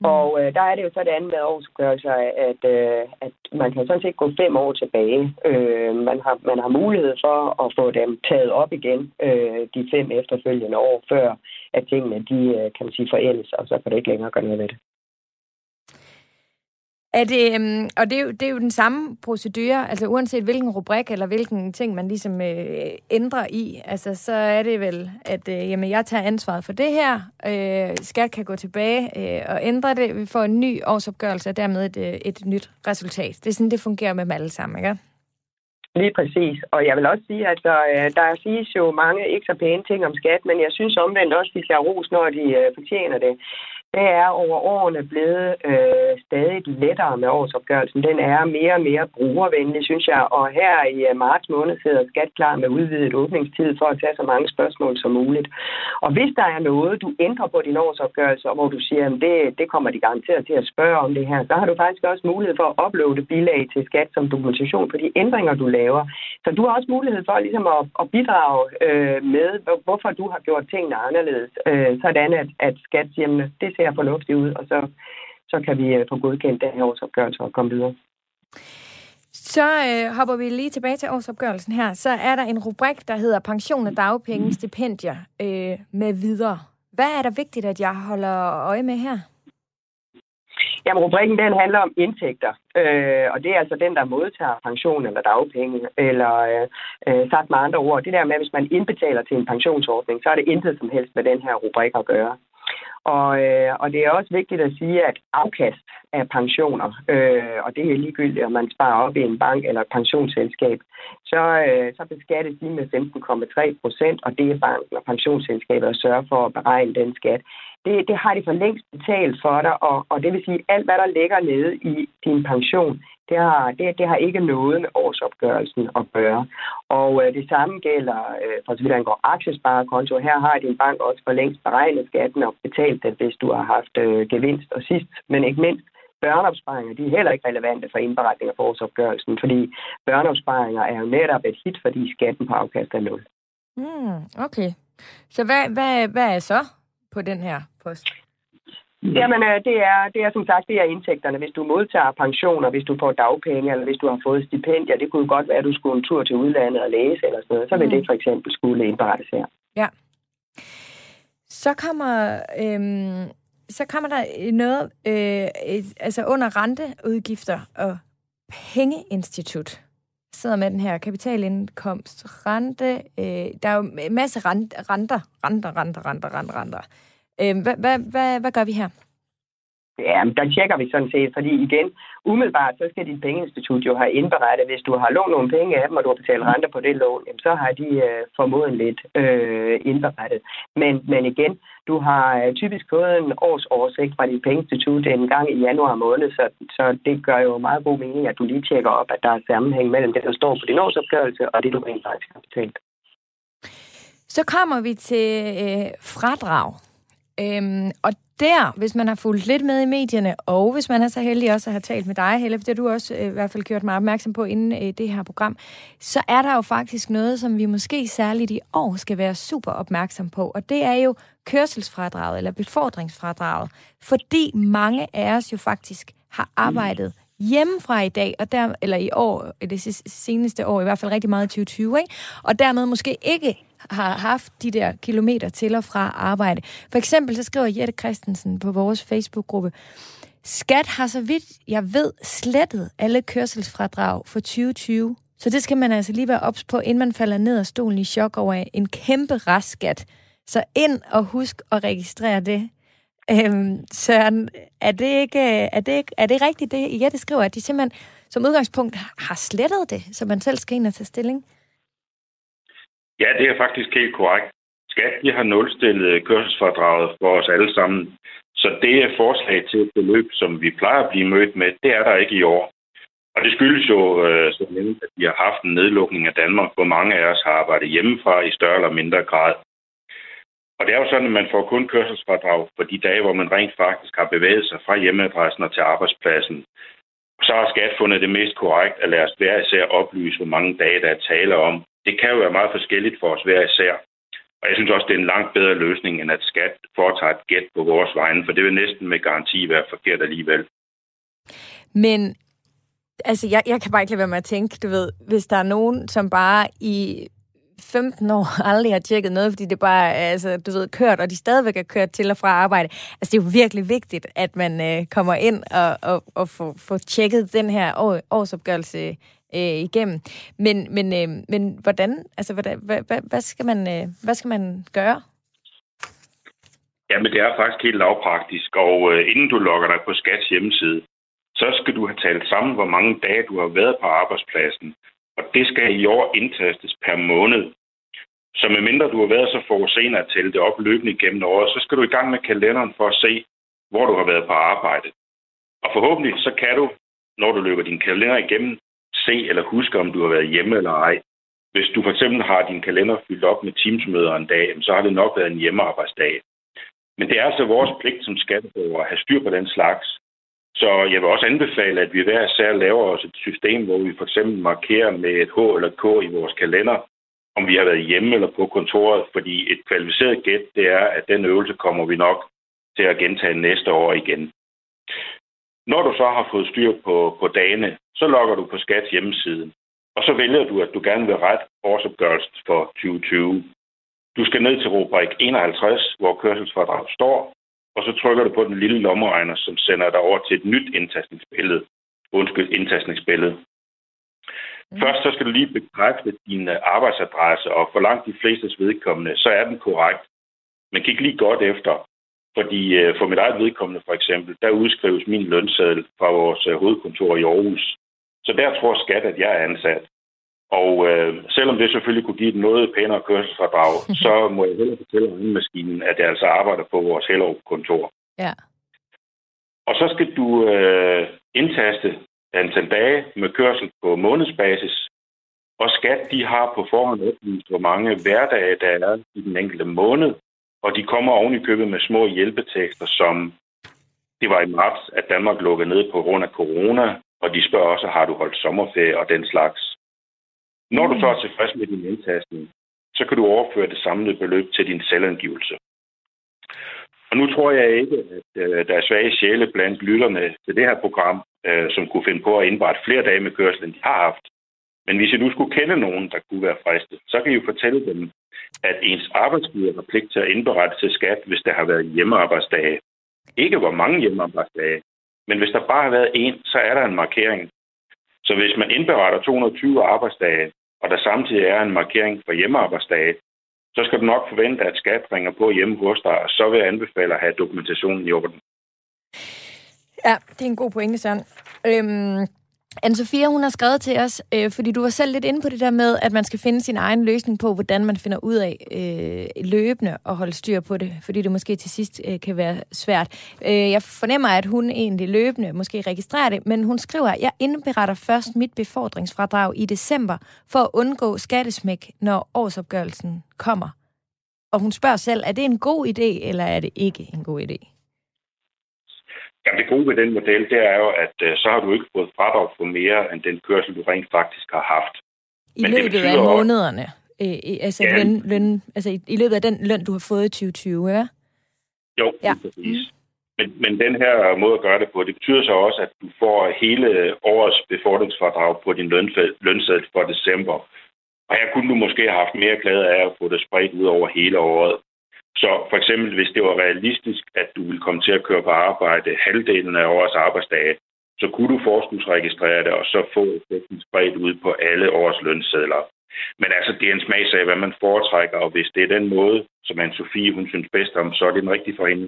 Mm. Og øh, der er det jo sådan med årsopgørelser, at, øh, at man kan sådan set gå fem år tilbage. Øh, man, har, man har mulighed for at få dem taget op igen øh, de fem efterfølgende år, før at tingene de, øh, kan man sige, forældes, og så kan det ikke længere gøre noget ved det. Er det, øhm, og det er, jo, det er jo den samme procedure, altså uanset hvilken rubrik eller hvilken ting man ligesom øh, ændrer i, altså så er det vel, at øh, jamen, jeg tager ansvaret for det her, øh, skat kan gå tilbage øh, og ændre det, vi får en ny årsopgørelse og dermed et, øh, et nyt resultat. Det er sådan, det fungerer med dem alle sammen, ikke? Lige præcis. Og jeg vil også sige, at der, øh, der siges jo mange ikke så pæne ting om skat, men jeg synes omvendt også, at de skal ros, når de øh, fortjener det det er over årene blevet øh, stadig lettere med årsopgørelsen. Den er mere og mere brugervenlig, synes jeg. Og her i øh, marts måned sidder Skat klar med udvidet åbningstid for at tage så mange spørgsmål som muligt. Og hvis der er noget, du ændrer på din årsopgørelse, og hvor du siger, at det, det kommer de garanteret til at spørge om det her, så har du faktisk også mulighed for at uploade bilag til Skat som dokumentation for de ændringer, du laver. Så du har også mulighed for ligesom at, at bidrage øh, med, hvorfor du har gjort tingene anderledes, øh, sådan at, at Skat siger, det ser ser fornuftigt ud, og så, så kan vi øh, få godkendt den her årsopgørelse og komme videre. Så øh, hopper vi lige tilbage til årsopgørelsen her. Så er der en rubrik, der hedder pension og dagpenge, stipendier øh, med videre. Hvad er der vigtigt, at jeg holder øje med her? Jamen, rubrikken den handler om indtægter, øh, og det er altså den, der modtager pension eller dagpenge, eller øh, øh, sagt med andre ord, det der med, at hvis man indbetaler til en pensionsordning, så er det intet som helst med den her rubrik at gøre. Og, øh, og det er også vigtigt at sige, at afkast af pensioner, øh, og det er ligegyldigt, om man sparer op i en bank eller et pensionsselskab, så, øh, så beskattes de med 15,3 procent, og det er banken og pensionsselskabet at sørge for at beregne den skat. Det, det har de for længst betalt for dig, og, og det vil sige, at alt, hvad der ligger nede i din pension, det har, det, det har ikke noget med årsopgørelsen at gøre. Og øh, det samme gælder øh, for så vidt angår aktiesparekonto. Her har din bank også for længst beregnet skatten og betalt den, hvis du har haft øh, gevinst. Og sidst, men ikke mindst, børneopsparinger, de er heller ikke relevante for indberetning af årsopgørelsen, fordi børneopsparinger er jo netop et hit, fordi skatten på afkast er nul. Mm, okay. Så hvad, hvad, hvad er så på den her post? Jamen, øh, det er, det er som sagt, det er indtægterne. Hvis du modtager pensioner, hvis du får dagpenge, eller hvis du har fået stipendier, det kunne godt være, at du skulle en tur til udlandet og læse eller sådan noget, så vil mm. det for eksempel skulle indberettes her. Ja. Så kommer, øhm, så kommer der noget, øh, et, altså under renteudgifter og pengeinstitut sidder med den her kapitalindkomst, rente, øh, der er jo en masse renter, renter, renter, renter, renter, renter, renter. Hvad, hvad, hvad, hvad gør vi her? Ja, der tjekker vi sådan set, fordi igen, umiddelbart, så skal dit pengeinstitut jo have indberettet, hvis du har lånt nogle penge af dem, og du har betalt renter på det lån, jamen, så har de øh, formodentligt øh, indberettet. Men, men igen, du har øh, typisk fået en års oversigt fra dit pengeinstitut en gang i januar måned, så, så det gør jo meget god mening, at du lige tjekker op, at der er sammenhæng mellem det, der står på din årsopgørelse, og det, du rent faktisk har betalt. Så kommer vi til øh, fradrag. Øhm, og der, hvis man har fulgt lidt med i medierne, og hvis man er så heldig også at have talt med dig, Helle, for det har du også øh, i hvert fald gjort mig opmærksom på inden øh, det her program, så er der jo faktisk noget, som vi måske særligt i år skal være super opmærksom på, og det er jo kørselsfradraget eller befordringsfradraget, fordi mange af os jo faktisk har arbejdet hjemmefra i dag, og der, eller i år, øh, det seneste år, i hvert fald rigtig meget i 2020, ikke? og dermed måske ikke har haft de der kilometer til og fra arbejde. For eksempel så skriver Jette Christensen på vores Facebook-gruppe, Skat har så vidt jeg ved slettet alle kørselsfradrag for 2020. Så det skal man altså lige være ops på, inden man falder ned af stolen i chok over en kæmpe restskat. Så ind og husk at registrere det. Øhm, Søren, er det, ikke, er, det ikke, er det rigtigt, det Jette skriver, at de simpelthen som udgangspunkt har slettet det, så man selv skal ind og tage stilling? Ja, det er faktisk helt korrekt. Skat de har nulstillet kørselsfordraget for os alle sammen. Så det er forslag til et beløb, som vi plejer at blive mødt med, det er der ikke i år. Og det skyldes jo, øh, som nævnt, at vi har haft en nedlukning af Danmark, hvor mange af os har arbejdet hjemmefra i større eller mindre grad. Og det er jo sådan, at man får kun kørselsfradrag for de dage, hvor man rent faktisk har bevæget sig fra hjemmeadressen og til arbejdspladsen. Så har skat fundet det mest korrekt at lade os hver især oplyse, hvor mange dage der er tale om. Det kan jo være meget forskelligt for os hver især. Og jeg synes også, det er en langt bedre løsning, end at skat foretager et gæt på vores vegne, for det vil næsten med garanti være forkert alligevel. Men altså, jeg, jeg kan bare ikke lade være med at tænke, du ved, hvis der er nogen, som bare i 15 år [LAUGHS] aldrig har tjekket noget, fordi det bare er, altså, du ved, kørt, og de stadigvæk er kørt til og fra arbejde. Altså, det er jo virkelig vigtigt, at man øh, kommer ind og, og, og får, får tjekket den her år, årsopgørelse øh, igennem. Men, men, øh, men hvordan, altså, hvad, hvad, hvad, hvad, skal man, øh, hvad skal man gøre? Jamen, det er faktisk helt lavpraktisk, og øh, inden du logger dig på Skats hjemmeside, så skal du have talt sammen, hvor mange dage du har været på arbejdspladsen. Og det skal i år indtastes per måned. Så medmindre du har været så forudseende at tælle det op løbende igennem året, så skal du i gang med kalenderen for at se, hvor du har været på arbejde. Og forhåbentlig så kan du, når du løber din kalender igennem, se eller huske, om du har været hjemme eller ej. Hvis du for eksempel har din kalender fyldt op med teamsmøder en dag, så har det nok været en hjemmearbejdsdag. Men det er altså vores pligt som skatteborger at have styr på den slags. Så jeg vil også anbefale, at vi hver især laver os et system, hvor vi for eksempel markerer med et H eller et K i vores kalender, om vi har været hjemme eller på kontoret, fordi et kvalificeret gæt, det er, at den øvelse kommer vi nok til at gentage næste år igen. Når du så har fået styr på, på dagene, så logger du på Skats hjemmeside, og så vælger du, at du gerne vil rette årsopgørelsen for 2020. Du skal ned til rubrik 51, hvor kørselsfordrag står, og så trykker du på den lille lommeregner, som sender dig over til et nyt indtastningsbillede. Undskyld, indtastningsbillede. Mm. Først så skal du lige bekræfte din øh, arbejdsadresse, og for langt de flestes vedkommende, så er den korrekt. Men kig lige godt efter, fordi øh, for mit eget vedkommende for eksempel, der udskrives min lønseddel fra vores øh, hovedkontor i Aarhus. Så der tror skat, at jeg er ansat. Og øh, selvom det selvfølgelig kunne give et noget pænere kørselsfordrag, [LAUGHS] så må jeg heller fortælle maskinen, at jeg altså arbejder på vores Hellerup-kontor. Ja. Og så skal du øh, indtaste antal dage med kørsel på månedsbasis. Og skat, de har på forhånd oplyst, hvor mange hverdage der er i den enkelte måned. Og de kommer oven i købet med små hjælpetekster, som det var i marts, at Danmark lukkede ned på grund af corona. Og de spørger også, har du holdt sommerferie og den slags. Når du så er tilfreds med din indtastning, så kan du overføre det samlede beløb til din selvangivelse. Og nu tror jeg ikke, at øh, der er svage sjæle blandt lytterne til det her program, øh, som kunne finde på at indberette flere dage med kørsel, end de har haft. Men hvis I nu skulle kende nogen, der kunne være fristet, så kan I jo fortælle dem, at ens arbejdsgiver har pligt til at indberette til skat, hvis der har været hjemmearbejdsdage. Ikke hvor mange hjemmearbejdsdage, men hvis der bare har været en, så er der en markering. Så hvis man indberetter 220 arbejdsdage, og der samtidig er en markering for hjemmearbejdsdage, så skal du nok forvente, at skat ringer på hjemme hos dig, og så vil jeg anbefale at have dokumentationen i orden. Ja, det er en god pointe, Søren. Øhm, anne Sofia, hun har skrevet til os, øh, fordi du var selv lidt inde på det der med, at man skal finde sin egen løsning på, hvordan man finder ud af øh, løbende og holde styr på det, fordi det måske til sidst øh, kan være svært. Øh, jeg fornemmer, at hun egentlig løbende måske registrerer det, men hun skriver, jeg indberetter først mit befordringsfradrag i december for at undgå skattesmæk, når årsopgørelsen kommer. Og hun spørger selv, er det en god idé, eller er det ikke en god idé? Jamen, det gode ved den model, det er jo, at uh, så har du ikke fået fradrag for mere end den kørsel, du rent faktisk har haft. I Men løbet af månederne? Øh, altså, ja. løn, løn, altså i, i løbet af den løn, du har fået i 2020, ja? Jo, ja. præcis. Mm. Men, men den her måde at gøre det på, det betyder så også, at du får hele årets befordringsfordrag på din lønseddel for december. Og her kunne du måske have haft mere glæde af at få det spredt ud over hele året. Så for eksempel, hvis det var realistisk, at du ville komme til at køre på arbejde halvdelen af årets arbejdsdage, så kunne du forskudsregistrere det, og så få effekten spredt ud på alle års lønsedler. Men altså, det er en smagsag, hvad man foretrækker, og hvis det er den måde, som Anne-Sophie hun synes bedst om, så er det en rigtig for hende.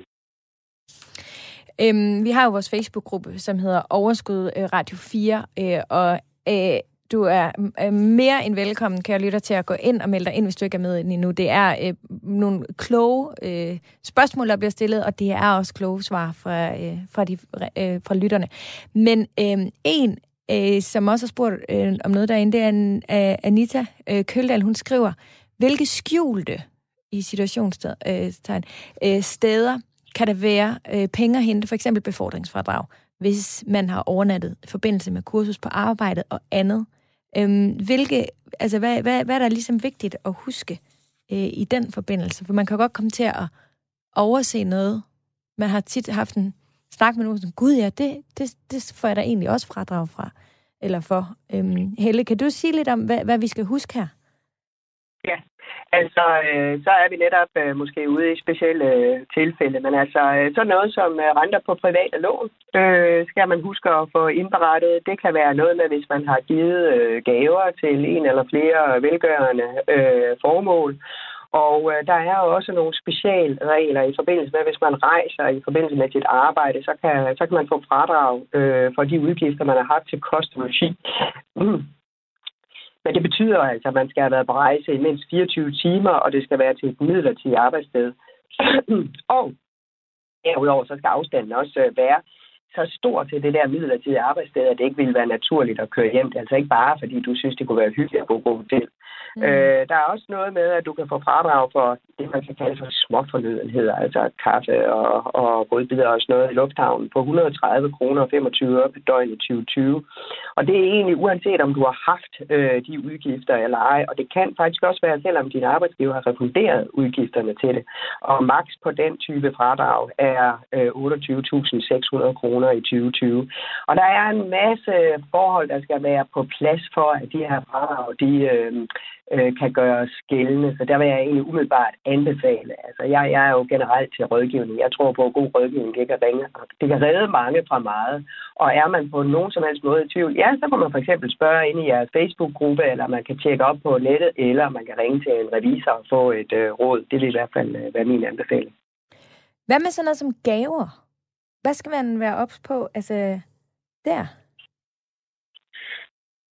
Øhm, vi har jo vores Facebook-gruppe, som hedder Overskud øh, Radio 4, øh, og øh, du er øh, mere end velkommen, kære lytter, til at gå ind og melde dig ind, hvis du ikke er med endnu. Det er øh, nogle kloge øh, spørgsmål, der bliver stillet, og det er også kloge svar fra, øh, fra, de, øh, fra lytterne. Men øh, en, øh, som også har spurgt øh, om noget derinde, det er en, øh, Anita øh, Køldal. Hun skriver, hvilke skjulte i situationstegn øh, øh, steder kan der være øh, penge at hente, for eksempel befordringsfradrag, hvis man har overnattet i forbindelse med kursus på arbejdet og andet. Øhm, hvilke, altså, hvad, hvad, hvad er der ligesom vigtigt at huske øh, i den forbindelse? For man kan godt komme til at overse noget. Man har tit haft en snak med nogen, som, gud ja, det, det, det får jeg da egentlig også fradrag fra, eller for. Øhm, Helle, kan du sige lidt om, hvad, hvad vi skal huske her? Ja, altså, øh, så er vi netop øh, måske ude i specielle øh, tilfælde, men altså, øh, så noget som øh, renter på private lån, øh, skal man huske at få indberettet. Det kan være noget med, hvis man har givet øh, gaver til en eller flere velgørende øh, formål, og øh, der er også nogle specialregler i forbindelse med, hvis man rejser i forbindelse med sit arbejde, så kan, så kan man få fradrag øh, for de udgifter, man har haft til kost og logi. Mm. Men det betyder altså, at man skal have været på rejse i mindst 24 timer, og det skal være til et midlertidigt arbejdssted. [CLEARS THROAT] og herudover så skal afstanden også øh, være så stor til det der midlertidige arbejdssted, at det ikke ville være naturligt at køre hjem. Det er altså ikke bare, fordi du synes, det kunne være hyggeligt at bo på hotel. Mm. Øh, der er også noget med, at du kan få fradrag for det, man kan kalde for småfornødenheder, altså kaffe og, og rødbider og sådan noget i lufthavnen på 130 kroner og 25 øre per døgn i 2020. Og det er egentlig uanset, om du har haft øh, de udgifter eller ej, og det kan faktisk også være, selvom din arbejdsgiver har refunderet udgifterne til det. Og maks på den type fradrag er øh, 28.600 kroner i 2020. Og der er en masse forhold, der skal være på plads for, at de her fradrag, de, øh, øh, kan gøres gældende. Så der vil jeg egentlig umiddelbart anbefale. Altså, jeg, jeg er jo generelt til rådgivning. Jeg tror på, at god rådgivning det kan, ringe, det kan redde mange fra meget. Og er man på nogen som helst måde i tvivl, ja, så kan man for eksempel spørge ind i jeres Facebook-gruppe, eller man kan tjekke op på nettet, eller man kan ringe til en revisor og få et øh, råd. Det vil i hvert fald øh, være min anbefaling. Hvad med sådan noget som gaver? Hvad skal man være ops på? Altså, der?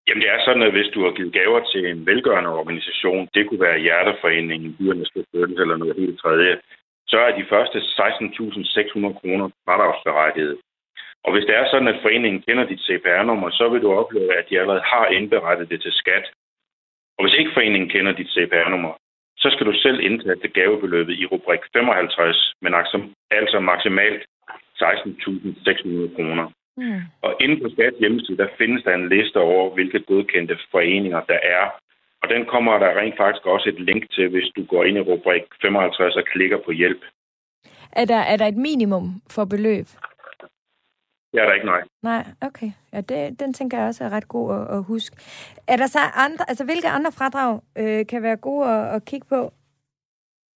Jamen det er sådan, at hvis du har givet gaver til en velgørende organisation, det kunne være Hjerteforeningen, Dyrenes Beskyttelse eller noget helt tredje, så er de første 16.600 kroner fradragsberettiget. Og hvis det er sådan, at foreningen kender dit CPR-nummer, så vil du opleve, at de allerede har indberettet det til skat. Og hvis ikke foreningen kender dit CPR-nummer, så skal du selv indtage gavebeløbet i rubrik 55, men altså maksimalt 16.600 kroner. Mm. Og inden på Skats hjemmeside, der findes der en liste over, hvilke godkendte foreninger der er. Og den kommer der rent faktisk også et link til, hvis du går ind i rubrik 55 og klikker på hjælp. Er der, er der et minimum for beløb? Det er der ikke, nej. Nej, okay. Ja, det, den tænker jeg også er ret god at, at huske. Er der så andre, altså hvilke andre fradrag øh, kan være gode at, at kigge på?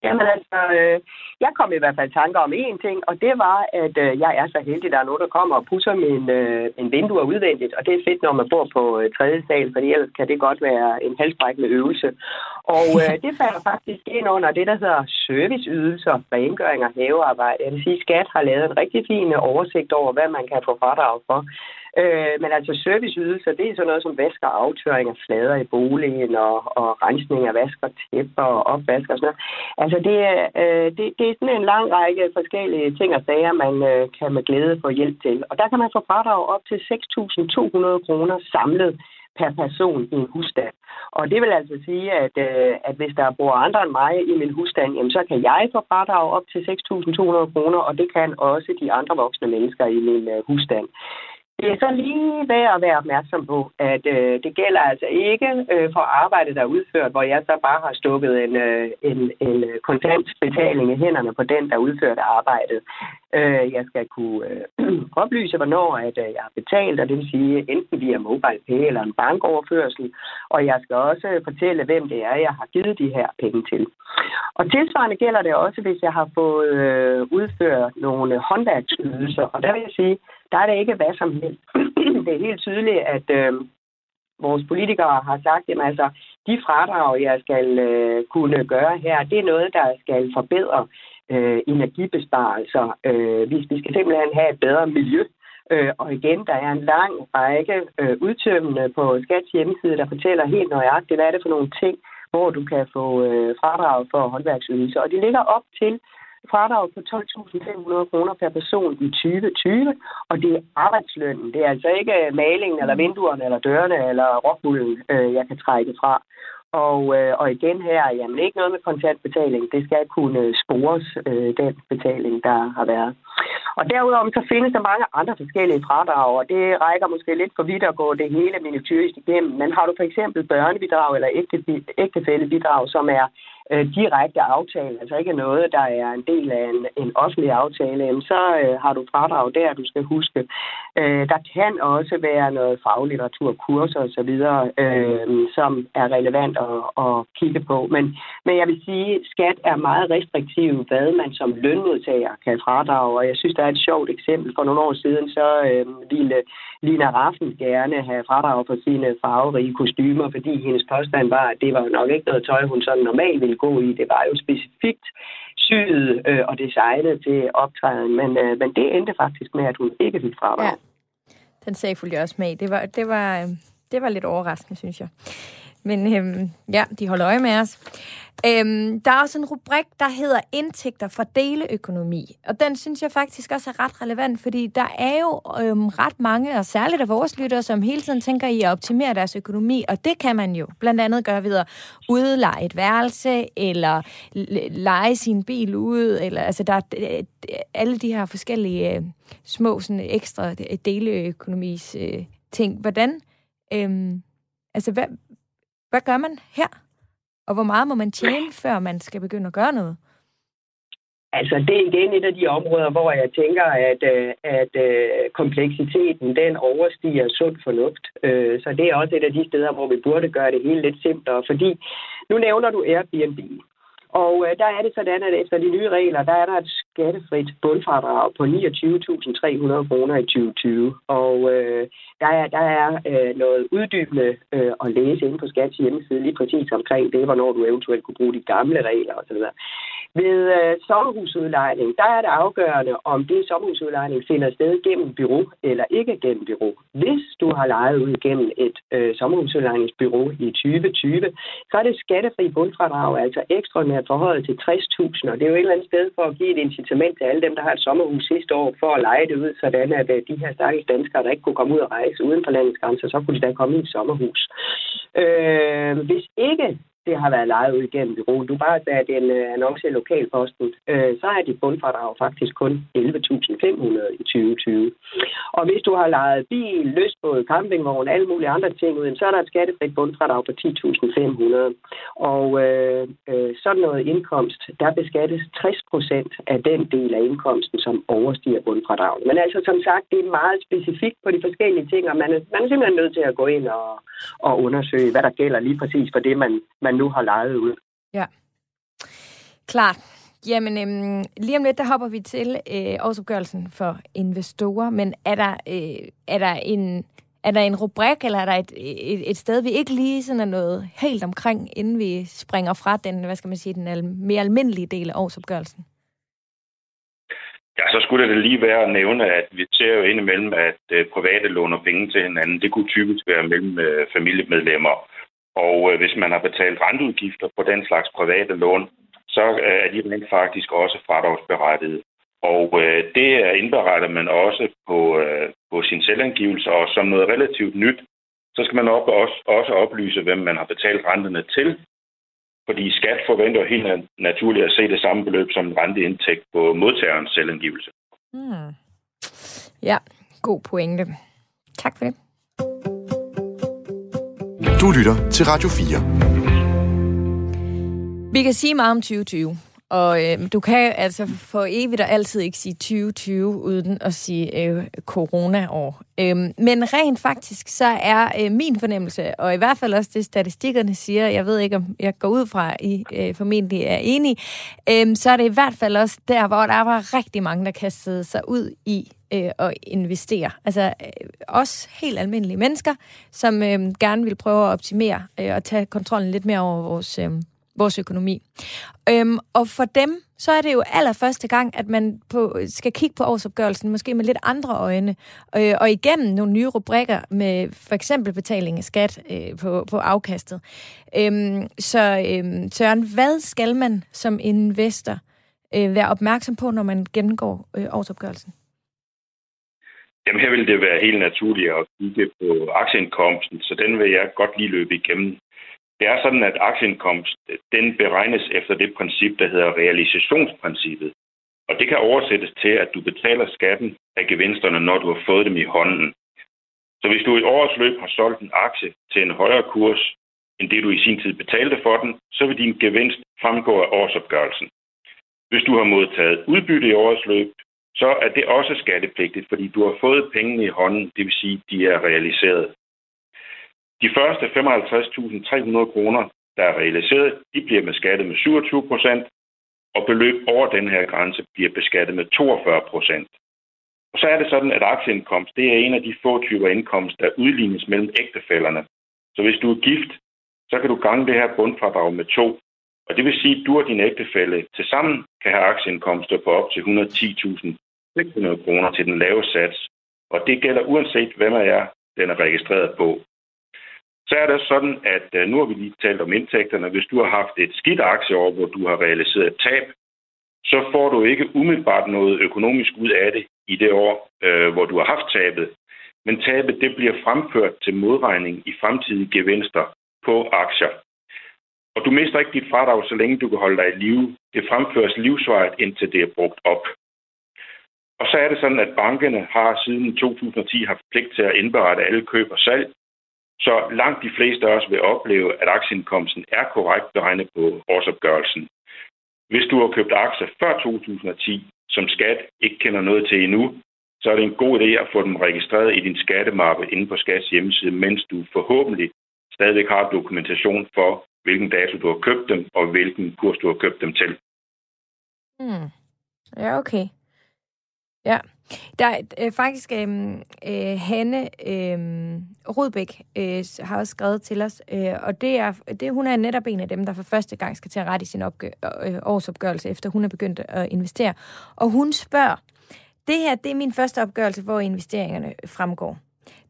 Jamen altså, øh, jeg kom i hvert fald tanker om én ting, og det var, at øh, jeg er så heldig, der er nogen, der kommer og pusser min, øh, min vinduer udvendigt, og det er fedt, når man bor på øh, tredje sal, for ellers kan det godt være en halsbrækkende øvelse. Og øh, [LAUGHS] det falder faktisk ind under det, der hedder serviceydelser, rengøring og havearbejde. Jeg vil sige, at Skat har lavet en rigtig fin oversigt over, hvad man kan få fradrag for. Øh, men altså serviceydelser, det er sådan noget som vask og aftøring af flader i boligen og, og rensning af vask og tæpper og opvask og sådan noget. Altså det, er, øh, det, det er sådan en lang række forskellige ting og sager, man øh, kan med glæde få hjælp til. Og der kan man få fradrag op til 6.200 kroner samlet per person i en husstand. Og det vil altså sige, at, øh, at hvis der bor andre end mig i min husstand, jamen, så kan jeg få fradrag op til 6.200 kroner, og det kan også de andre voksne mennesker i min øh, husstand. Det er så lige værd at være opmærksom på, at øh, det gælder altså ikke øh, for arbejde, der er udført, hvor jeg så bare har stukket en, øh, en, en kontant betaling i hænderne på den, der udførte arbejdet. Øh, jeg skal kunne øh, [CLEARS THROAT] oplyse, hvornår at, øh, jeg har betalt, og det vil sige enten via mobile pay eller en bankoverførsel, og jeg skal også fortælle, hvem det er, jeg har givet de her penge til. Og tilsvarende gælder det også, hvis jeg har fået øh, udført nogle håndværksydelser, og der vil jeg sige, der er det ikke hvad som helst. [CLEARS THROAT] det er helt tydeligt, at øh, vores politikere har sagt, at altså, de fradrag, jeg skal øh, kunne gøre her, det er noget, der skal forbedre øh, energibesparelser. Øh, vi, vi skal simpelthen have et bedre miljø. Øh, og igen, der er en lang række øh, udtømmende på Skats hjemmeside, der fortæller helt nøjagtigt, hvad er det for nogle ting, hvor du kan få øh, fradrag for håndværksydelser. Og de ligger op til fradrag på 12.500 kroner per person i 2020, og det er arbejdslønnen. Det er altså ikke malingen, eller vinduerne, eller dørene, eller rockbullen, øh, jeg kan trække fra. Og, øh, og igen her, jamen ikke noget med kontantbetaling. Det skal kunne spores, øh, den betaling, der har været. Og derudover så findes der mange andre forskellige fradrag, og det rækker måske lidt for vidt at gå det hele minutiøst igennem. Men har du for eksempel børnebidrag eller ægtefællebidrag, som er øh, direkte aftale, altså ikke noget, der er en del af en, en offentlig aftale, jamen så øh, har du fradrag der, du skal huske. Øh, der kan også være noget faglitteratur, kurser osv., øh, som er relevant at, at kigge på. Men, men jeg vil sige, at skat er meget restriktiv, hvad man som lønmodtager kan fradrage, og jeg synes, der er et sjovt eksempel. For nogle år siden, så øh, ville Lina Raffen gerne have fradrag for sine farverige kostymer, fordi hendes påstand var, at det var nok ikke noget tøj, hun sådan normalt ville gå i. Det var jo specifikt syet øh, og designet til optræden, men, øh, men det endte faktisk med, at hun ikke fik fravær. Ja. Den sag fulgte jeg også med Det var, det var, øh, det var lidt overraskende, synes jeg. Men øhm, ja, de holder øje med os. Øhm, der er også en rubrik, der hedder indtægter fra deleøkonomi. Og den synes jeg faktisk også er ret relevant, fordi der er jo øhm, ret mange, og særligt af vores lyttere, som hele tiden tænker i at optimere deres økonomi. Og det kan man jo blandt andet gøre ved at udleje et værelse, eller lege sin bil ud, eller altså der er alle de her forskellige øh, små sådan ekstra øh, deleøkonomis øh, ting. Hvordan, øhm, altså hvad, hvad gør man her? Og hvor meget må man tjene, før man skal begynde at gøre noget? Altså, det er igen et af de områder, hvor jeg tænker, at, øh, at øh, kompleksiteten, den overstiger sund fornuft. Øh, så det er også et af de steder, hvor vi burde gøre det hele lidt simplere. Fordi nu nævner du Airbnb. Og der er det sådan, at efter de nye regler, der er der et skattefrit bundfradrag på 29.300 kroner i 2020. Og øh, der er, der er øh, noget uddybende øh, at læse inde på Skats hjemmeside lige præcis omkring det, hvornår du eventuelt kunne bruge de gamle regler osv. Ved øh, sommerhusudlejning, der er det afgørende, om det sommerhusudlejning finder sted gennem bureau eller ikke gennem bureau. Hvis du har lejet ud gennem et øh, sommerhusudlejningsbureau i 2020, så er det skattefri bundfradrag, altså ekstraordinært forhold til 60.000, og det er jo et eller andet sted for at give et incitament til alle dem, der har et sommerhus sidste år, for at lege det ud, sådan at øh, de her stakkels danskere, der ikke kunne komme ud og rejse uden for landets grænser, så kunne de da komme i et sommerhus. Øh, hvis ikke det har været lejet ud igennem byrådet. Du bare sat en øh, annonce i lokalposten, øh, så er dit bundfradrag faktisk kun 11.500 i 2020. Og hvis du har lejet bil, løsbåd, campingvogn, alle mulige andre ting ud, så er der et skattefrit bundfradrag på 10.500. Og øh, øh, sådan noget indkomst, der beskattes 60 procent af den del af indkomsten, som overstiger bundfradraget. Men altså som sagt, det er meget specifikt på de forskellige ting, og man er, man er simpelthen nødt til at gå ind og, og undersøge, hvad der gælder lige præcis for det, man, man nu har lejet ud. Ja, klart. Jamen, øhm, lige om lidt, der hopper vi til øh, årsopgørelsen for investorer, men er der, øh, er der en... Er der en rubrik, eller er der et, et, et sted, vi ikke lige sådan er noget helt omkring, inden vi springer fra den, hvad skal man sige, den al- mere almindelige del af årsopgørelsen? Ja, så skulle det lige være at nævne, at vi ser jo indimellem, at øh, private låner penge til hinanden. Det kunne typisk være mellem øh, familiemedlemmer. Og øh, hvis man har betalt renteudgifter på den slags private lån, så øh, er de rent faktisk også fradragsberettiget. Og øh, det indberetter man også på, øh, på sin selvangivelse, og som noget relativt nyt, så skal man op, også, også oplyse, hvem man har betalt renterne til. Fordi skat forventer helt naturligt at se det samme beløb som renteindtægt på modtagerens selvangivelse. Hmm. Ja, god pointe. Tak for det. Du lytter til Radio 4. Vi kan sige meget om 2020. Og øh, du kan altså for evigt og altid ikke sige 2020 uden at sige øh, corona-år. Øh, men rent faktisk så er øh, min fornemmelse, og i hvert fald også det statistikkerne siger, jeg ved ikke om jeg går ud fra, at I øh, formentlig er enige, øh, så er det i hvert fald også der, hvor der var rigtig mange, der kastede sig ud i øh, at investere. Altså øh, også helt almindelige mennesker, som øh, gerne vil prøve at optimere øh, og tage kontrollen lidt mere over vores... Øh, vores økonomi. Øhm, og for dem, så er det jo allerførste gang, at man på, skal kigge på årsopgørelsen, måske med lidt andre øjne, øh, og igennem nogle nye rubrikker med for eksempel betaling af skat øh, på, på afkastet. Øhm, så øh, Søren, hvad skal man som investor øh, være opmærksom på, når man gennemgår øh, årsopgørelsen? Jamen her vil det være helt naturligt at kigge på aktieindkomsten, så den vil jeg godt lige løbe igennem. Det er sådan, at aktieindkomst, den beregnes efter det princip, der hedder realisationsprincippet. Og det kan oversættes til, at du betaler skatten af gevinsterne, når du har fået dem i hånden. Så hvis du i årets løb har solgt en aktie til en højere kurs, end det du i sin tid betalte for den, så vil din gevinst fremgå af årsopgørelsen. Hvis du har modtaget udbytte i årets løb, så er det også skattepligtigt, fordi du har fået pengene i hånden, det vil sige, at de er realiseret. De første 55.300 kroner, der er realiseret, de bliver beskattet med 27 procent, og beløb over den her grænse bliver beskattet med 42 procent. Og så er det sådan, at aktieindkomst, det er en af de få typer indkomst, der udlignes mellem ægtefælderne. Så hvis du er gift, så kan du gange det her bundfradrag med to. Og det vil sige, at du og din ægtefælle tilsammen kan have aktieindkomster på op til 110.600 kroner til den lave sats. Og det gælder uanset, hvem af jer den er registreret på. Så er det sådan, at øh, nu har vi lige talt om indtægterne. Hvis du har haft et skidt aktieår, hvor du har realiseret et tab, så får du ikke umiddelbart noget økonomisk ud af det i det år, øh, hvor du har haft tabet. Men tabet det bliver fremført til modregning i fremtidige gevinster på aktier. Og du mister ikke dit fradrag, så længe du kan holde dig i live. Det fremføres livsvejet, indtil det er brugt op. Og så er det sådan, at bankerne har siden 2010 haft pligt til at indberette alle køb og salg, så langt de fleste af os vil opleve, at aktieindkomsten er korrekt beregnet på årsopgørelsen. Hvis du har købt aktier før 2010, som skat ikke kender noget til endnu, så er det en god idé at få dem registreret i din skattemappe inde på Skats hjemmeside, mens du forhåbentlig stadigvæk har dokumentation for, hvilken dato du har købt dem, og hvilken kurs du har købt dem til. Hmm. Ja, okay. Ja, der er øh, faktisk øh, øh, Hanne øh, Rudbæk øh, har også skrevet til os, øh, og det er, det, hun er netop en af dem, der for første gang skal til at rette i sin opgø- øh, årsopgørelse, efter hun er begyndt at investere. Og hun spørger, det her det er min første opgørelse, hvor investeringerne fremgår.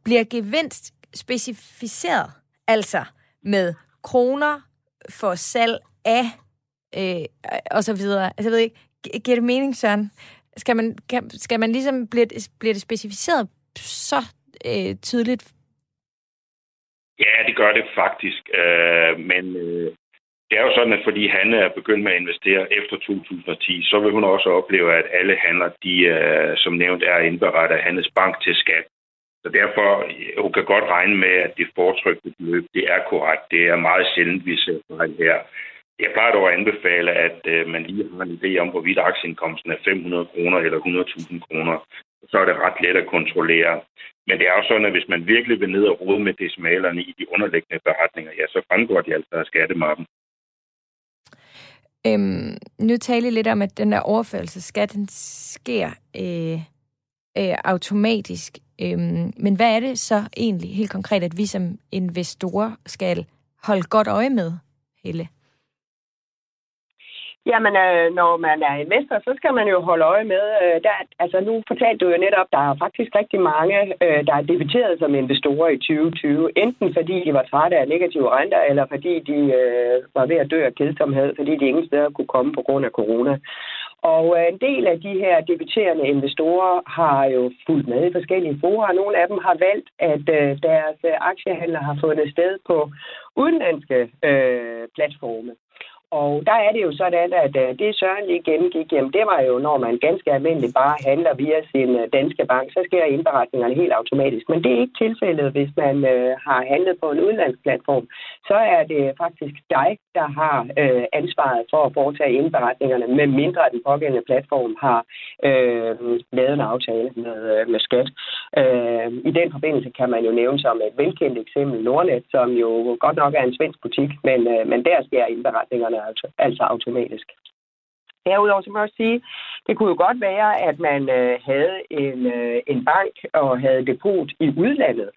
Bliver gevinst specificeret, altså med kroner for salg af, øh, og så videre. Altså jeg ved ikke, giver det mening, Søren? Skal man, kan, skal man ligesom, bliver det, bliver det specificeret så øh, tydeligt? Ja, det gør det faktisk. Øh, men øh, det er jo sådan, at fordi han er begyndt med at investere efter 2010, så vil hun også opleve, at alle handler, de øh, som nævnt er indberettet af Hannes Bank til skat. Så derfor, øh, hun kan godt regne med, at det foretrykte beløb, det er korrekt. Det er meget sjældent, vi ser fejl her. Jeg plejer dog at anbefale, at øh, man lige har en idé om, hvorvidt aktieindkomsten er 500 kroner eller 100.000 kroner. Så er det ret let at kontrollere. Men det er jo sådan, at hvis man virkelig vil ned og rode med decimalerne i de underliggende beretninger, ja, så fremgår de altså af skattemappen. Øhm, nu taler I lidt om, at den der overførelsesskat, den sker øh, øh, automatisk. Øhm, men hvad er det så egentlig helt konkret, at vi som investorer skal holde godt øje med, Helle? Jamen, øh, når man er investor, så skal man jo holde øje med, øh, der, altså nu fortalte du jo netop, der er faktisk rigtig mange, øh, der er debiteret som investorer i 2020, enten fordi de var trætte af negative renter, eller fordi de øh, var ved at dø af kedsomhed, fordi de ingen steder kunne komme på grund af corona. Og øh, en del af de her debiterende investorer har jo fulgt med i forskellige fora, nogle af dem har valgt, at øh, deres øh, aktiehandler har fundet sted på udenlandske øh, platforme. Og der er det jo sådan, at øh, det Søren lige gennemgik, jamen det var jo, når man ganske almindeligt bare handler via sin øh, danske bank, så sker indberetningerne helt automatisk. Men det er ikke tilfældet, hvis man øh, har handlet på en udenlandsk platform. Så er det faktisk dig, der har ansvaret for at foretage indberetningerne, med mindre den pågældende platform har øh, lavet en aftale med, med skat. Øh, I den forbindelse kan man jo nævne som et velkendt eksempel Nordnet, som jo godt nok er en svensk butik, men, øh, men der sker indberetningerne altså, altså automatisk. Derudover så må jeg også sige, det kunne jo godt være, at man øh, havde en, øh, en bank og havde depot i udlandet.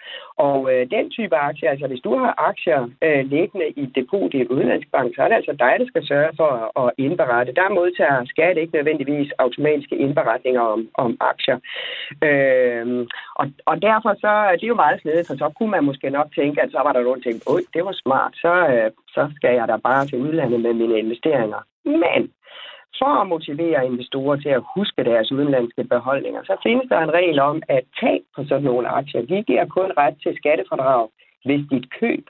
Og øh, den type aktier, altså hvis du har aktier øh, liggende i depot i en udenlandsk bank, så er det altså dig, der skal sørge for at, at indberette. Der modtager skat ikke nødvendigvis automatiske indberetninger om, om aktier. Øh, og, og derfor så det er jo meget snedigt, for så kunne man måske nok tænke, at så var der nogen, der tænkte, det var smart, så, øh, så skal jeg da bare til udlandet med mine investeringer. Men for at motivere investorer til at huske deres udenlandske beholdninger, så findes der en regel om, at tab på sådan nogle aktier, de giver kun ret til skattefradrag, hvis dit køb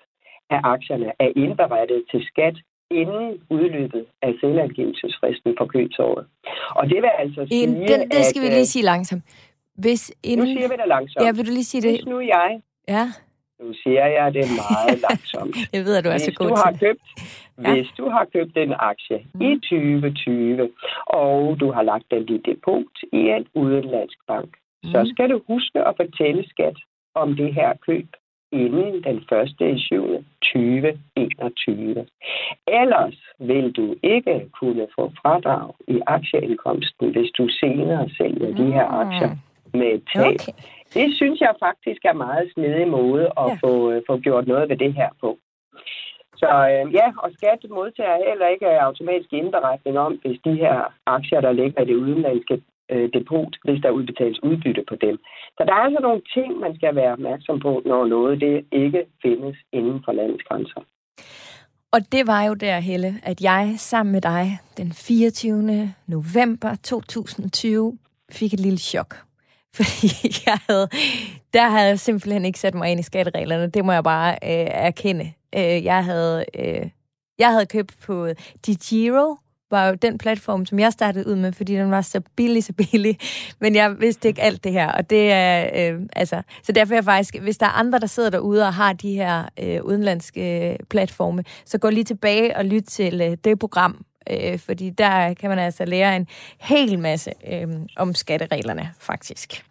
af aktierne er indberettet til skat inden udløbet af selvangivelsesfristen for købsåret. Og det vil altså sige, en, den, det skal at, vi lige øh, sige langsomt. Hvis inden... Nu siger vi det langsomt. Ja, vil du lige sige det? Hvis nu jeg ja. Nu siger jeg det meget langsomt. [LAUGHS] jeg ved, at du er hvis så god du har købt, ja. Hvis du har købt en aktie mm. i 2020, og du har lagt den i depot i en udenlandsk bank, mm. så skal du huske at fortælle skat om det her køb inden den 1. i 7. 2021. Ellers vil du ikke kunne få fradrag i aktieindkomsten, hvis du senere sælger mm. de her aktier med tab. Okay. Det synes jeg faktisk er meget snedig måde at ja. få, øh, få gjort noget ved det her på. Så øh, ja, og skat modtager heller ikke automatisk indberetning om, hvis de her aktier, der ligger i det udenlandske øh, depot, hvis der udbetales udbytte på dem. Så der er altså nogle ting, man skal være opmærksom på, når noget det ikke findes inden for landets grænser. Og det var jo der, Helle, at jeg sammen med dig den 24. november 2020 fik et lille chok. [LAUGHS] Fordi jeg havde, der havde jeg simpelthen ikke sat mig ind i skattereglerne. Det må jeg bare øh, erkende. Øh, jeg, havde, øh, jeg havde købt på øh, DiGiro, var jo den platform, som jeg startede ud med, fordi den var så billig, så billig. [LAUGHS] Men jeg vidste ikke alt det her, og det er, øh, altså, så derfor er jeg faktisk, hvis der er andre, der sidder derude og har de her øh, udenlandske øh, platforme, så gå lige tilbage og lyt til øh, det program, øh, fordi der kan man altså lære en hel masse øh, om skattereglerne, faktisk.